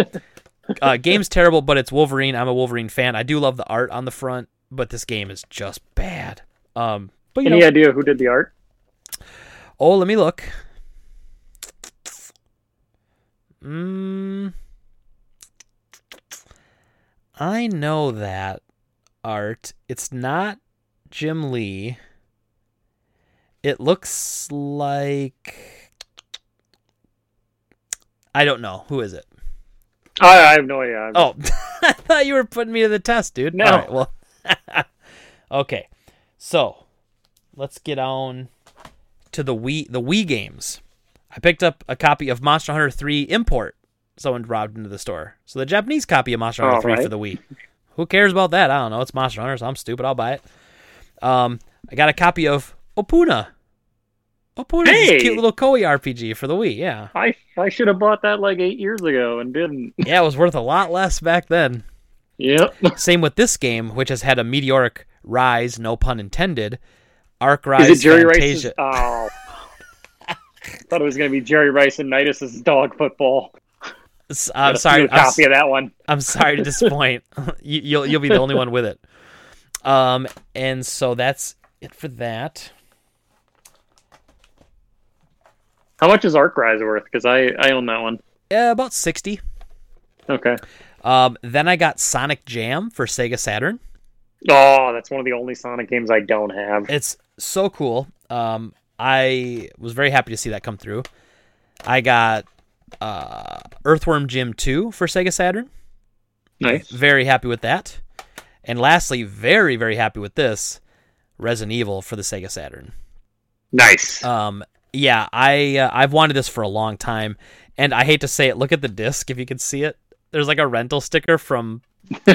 [SPEAKER 1] Uh, game's terrible, but it's Wolverine. I'm a Wolverine fan. I do love the art on the front, but this game is just bad. Um, but you
[SPEAKER 2] Any
[SPEAKER 1] know,
[SPEAKER 2] idea who did the art?
[SPEAKER 1] oh, let me look. Mm, I know that art. It's not Jim Lee. It looks like I don't know who is it.
[SPEAKER 2] I, I have no idea. I'm-
[SPEAKER 1] Oh, I thought you were putting me to the test, dude.
[SPEAKER 2] No.
[SPEAKER 1] All right, well, okay. So let's get on to the Wii the Wii games. I picked up a copy of Monster Hunter 3 import. Someone dropped into the store. So the Japanese copy of Monster Hunter
[SPEAKER 2] All
[SPEAKER 1] 3 for the Wii. Who cares about that? I don't know. It's Monster Hunter, so I'm stupid. I'll buy it. Um, I got a copy of Opuna. Opuna is
[SPEAKER 2] Hey!
[SPEAKER 1] a cute little Koei RPG for the Wii. Yeah.
[SPEAKER 2] I I should have bought that like eight years ago and didn't.
[SPEAKER 1] Yeah, it was worth a lot less back then.
[SPEAKER 2] Yep.
[SPEAKER 1] Same with this game, which has had a meteoric rise, no pun intended. Arc Rise
[SPEAKER 2] Is it Jerry
[SPEAKER 1] Fantasia.
[SPEAKER 2] Rice's? Oh. Thought it was going to be Jerry Rice and Nitus's dog football.
[SPEAKER 1] I'm sorry. I'm,
[SPEAKER 2] copy of that one.
[SPEAKER 1] I'm sorry to disappoint. you, you'll you'll be the only one with it. Um, and so that's it for that.
[SPEAKER 2] How much is Arc Rise worth? Because I I own that one.
[SPEAKER 1] Uh, about sixty.
[SPEAKER 2] Okay.
[SPEAKER 1] Um, then I got Sonic Jam for Sega Saturn.
[SPEAKER 2] Oh, that's one of the only Sonic games I don't have.
[SPEAKER 1] It's so cool. Um, I was very happy to see that come through. I got uh, Earthworm Jim 2 for Sega Saturn.
[SPEAKER 2] Nice.
[SPEAKER 1] Very happy with that. And lastly, very, very happy with this Resident Evil for the Sega Saturn.
[SPEAKER 2] Nice.
[SPEAKER 1] Um, yeah, I uh, I've wanted this for a long time, and I hate to say it. Look at the disc if you can see it. There's like a rental sticker from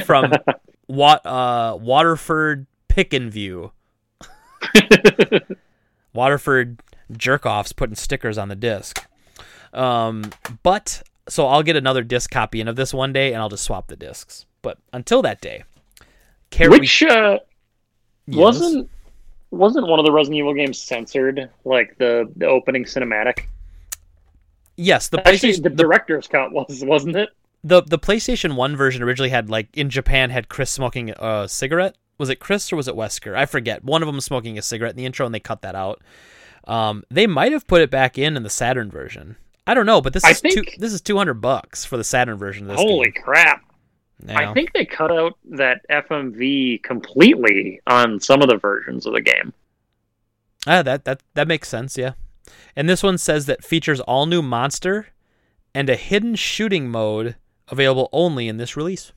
[SPEAKER 1] from Wat uh, Waterford Pick and View. Waterford jerk-offs putting stickers on the disc. Um, but so I'll get another disc copy in of this one day, and I'll just swap the discs. But until that day,
[SPEAKER 2] Which uh,
[SPEAKER 1] Yes.
[SPEAKER 2] wasn't wasn't one of the Resident Evil games censored, like the, the opening cinematic?
[SPEAKER 1] yes the
[SPEAKER 2] Actually,
[SPEAKER 1] PlayStation
[SPEAKER 2] the,
[SPEAKER 1] the,
[SPEAKER 2] director's cut was, wasn't it?
[SPEAKER 1] the the PlayStation One version originally had like in Japan had Chris smoking a cigarette. Was it Chris or was it Wesker? I forget. One of them smoking a cigarette in the intro, and they cut that out. Um, they might have put it back in in the Saturn version. I don't know, but this
[SPEAKER 2] I
[SPEAKER 1] is two, this is two hundred bucks for the Saturn version of this.
[SPEAKER 2] Holy
[SPEAKER 1] game.
[SPEAKER 2] crap!
[SPEAKER 1] Yeah.
[SPEAKER 2] I think they cut out that FMV completely on some of the versions of the game.
[SPEAKER 1] Ah, that that that makes sense. Yeah, and this one says that features all new monster and a hidden shooting mode available only in this release.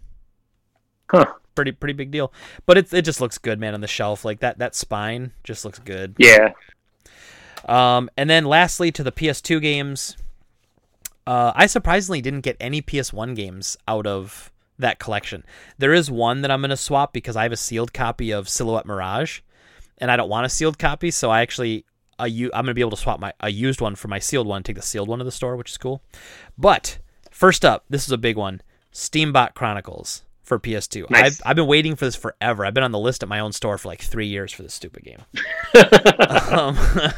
[SPEAKER 2] Huh.
[SPEAKER 1] Pretty pretty big deal, but it it just looks good, man, on the shelf. Like that that spine just looks good.
[SPEAKER 2] Yeah.
[SPEAKER 1] Um, and then lastly to the PS2 games, uh, I surprisingly didn't get any PS1 games out of that collection. There is one that I'm going to swap because I have a sealed copy of Silhouette Mirage, and I don't want a sealed copy, so I actually u- I'm going to be able to swap my a used one for my sealed one, take the sealed one to the store, which is cool. But first up, this is a big one: Steambot Chronicles for PS2.
[SPEAKER 2] Nice.
[SPEAKER 1] I've, I've been waiting for this forever. I've been on the list at my own store for like three years for this stupid game. um,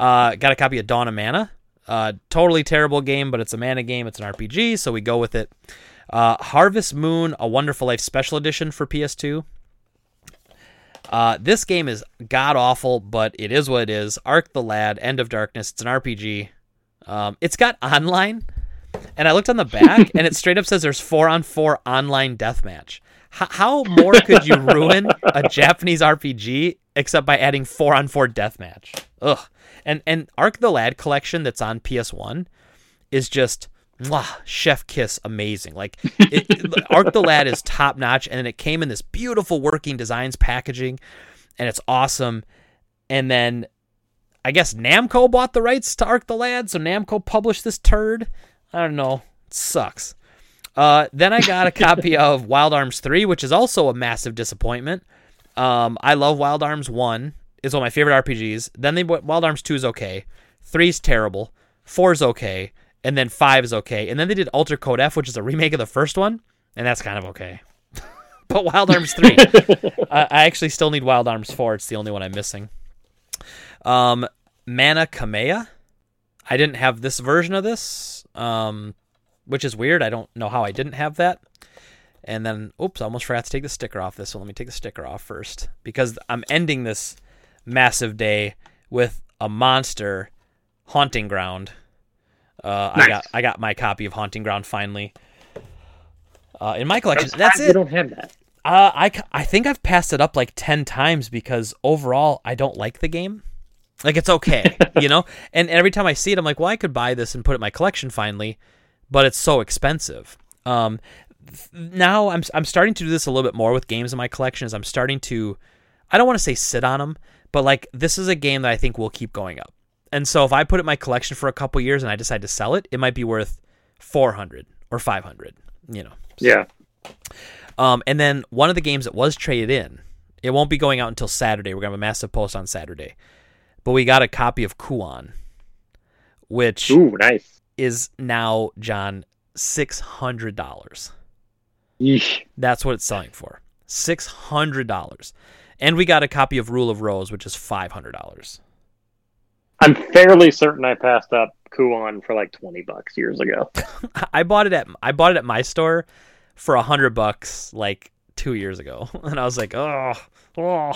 [SPEAKER 1] uh, got a copy of Dawn of Mana. Uh, totally terrible game, but it's a mana game. It's an RPG, so we go with it. Uh, Harvest Moon: A Wonderful Life Special Edition for PS2. Uh, this game is god awful, but it is what it is. Arc the Lad, End of Darkness. It's an RPG. Um, it's got online, and I looked on the back, and it straight up says there's four on four online deathmatch. H- how more could you ruin a Japanese RPG except by adding four on four deathmatch? Ugh. And and Arc the Lad collection that's on PS1 is just mwah, chef kiss amazing. Like it, it- Arc the Lad is top notch, and then it came in this beautiful working designs packaging, and it's awesome. And then I guess Namco bought the rights to Arc the Lad, so Namco published this turd. I don't know. It sucks. Uh, then I got a copy of Wild Arms 3, which is also a massive disappointment. Um, I love Wild Arms 1. It's one of my favorite RPGs. Then they Wild Arms 2 is okay. 3 is terrible. 4 is okay. And then 5 is okay. And then they did Alter Code F, which is a remake of the first one. And that's kind of okay. but Wild Arms 3. I, I actually still need Wild Arms 4. It's the only one I'm missing. Um, Mana Khemia. I didn't have this version of this, um, which is weird. I don't know how I didn't have that. And then, oops, I almost forgot to take the sticker off this. So let me take the sticker off first because I'm ending this massive day with a monster haunting ground. Uh, I
[SPEAKER 2] Nice.
[SPEAKER 1] got I got my copy of Haunting Ground finally uh, in my collection.
[SPEAKER 2] That's
[SPEAKER 1] it.
[SPEAKER 2] You don't have that.
[SPEAKER 1] Uh, I, I think I've passed it up like 10 times because overall I don't like the game. Like it's okay, you know? And every time I see it I'm like, "Well, I could buy this and put it in my collection finally, but it's so expensive." Um th- now I'm I'm starting to do this a little bit more with games in my collection. Is I'm starting to I don't want to say sit on them, but like this is a game that I think will keep going up. And so if I put it in my collection for a couple years and I decide to sell it, it might be worth 400 or 500, you know.
[SPEAKER 2] Yeah.
[SPEAKER 1] Um, and then one of the games that was traded in, it won't be going out until Saturday. We're gonna have a massive post on Saturday, but we got a copy of Kuon, which
[SPEAKER 2] Ooh, nice.
[SPEAKER 1] is now John six hundred dollars.
[SPEAKER 2] Yeesh.
[SPEAKER 1] That's what it's selling for. Six hundred dollars. And we got a copy of Rule of Rose, which is five hundred dollars.
[SPEAKER 2] I'm fairly certain I passed up Kuon for like twenty bucks years ago.
[SPEAKER 1] I bought it at I bought it at my store for a hundred bucks like two years ago, and I was like, oh, oh.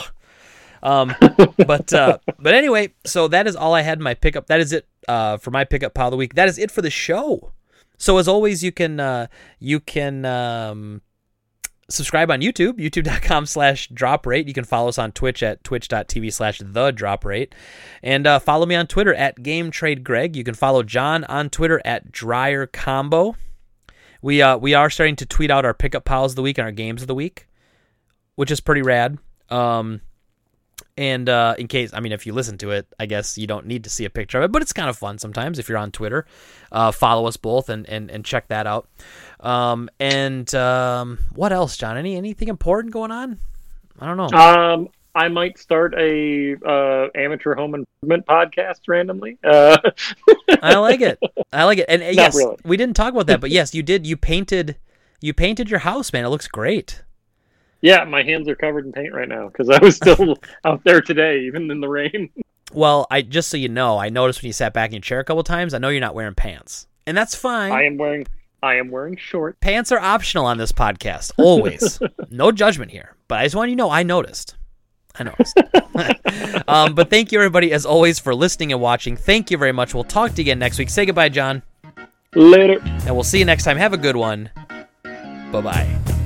[SPEAKER 1] Um, but uh, but anyway, so that is all I had in my pickup. That is it uh, for my pickup pile of the week. That is it for the show. So as always, you can uh, you can um, subscribe on YouTube, youtube.com slash drop rate. You can follow us on Twitch at twitch.tv slash the drop rate. And uh, follow me on Twitter at Game Trade Greg. You can follow John on Twitter at Dryer Combo. We uh we are starting to tweet out our pickup piles of the week and our games of the week, which is pretty rad. Um and uh, in case, I mean, if you listen to it, I guess you don't need to see a picture of it, but it's kind of fun sometimes if you're on Twitter. Uh, follow us both and, and, and check that out. Um, and um, what else, John? Any anything important going on? I don't know.
[SPEAKER 2] Um, I might start a uh, amateur home improvement podcast randomly. Uh,
[SPEAKER 1] I like it. I like it. And uh, yes,
[SPEAKER 2] really.
[SPEAKER 1] we didn't talk about that, but yes, you did. You painted. You painted your house, man. It looks great.
[SPEAKER 2] Yeah, my hands are covered in paint right now because I was still out there today, even in the rain.
[SPEAKER 1] Well, I just so you know, I noticed when you sat back in your chair a couple times. I know you're not wearing pants, and that's fine.
[SPEAKER 2] I am wearing I am wearing shorts.
[SPEAKER 1] Pants are optional on this podcast, always. no judgment here, but I just want you to know I noticed. I noticed. um, but thank you, everybody, as always, for listening and watching. Thank you very much. We'll talk to you again next week. Say goodbye, John,
[SPEAKER 2] Later.
[SPEAKER 1] and we'll see you next time. Have a good one. Bye bye.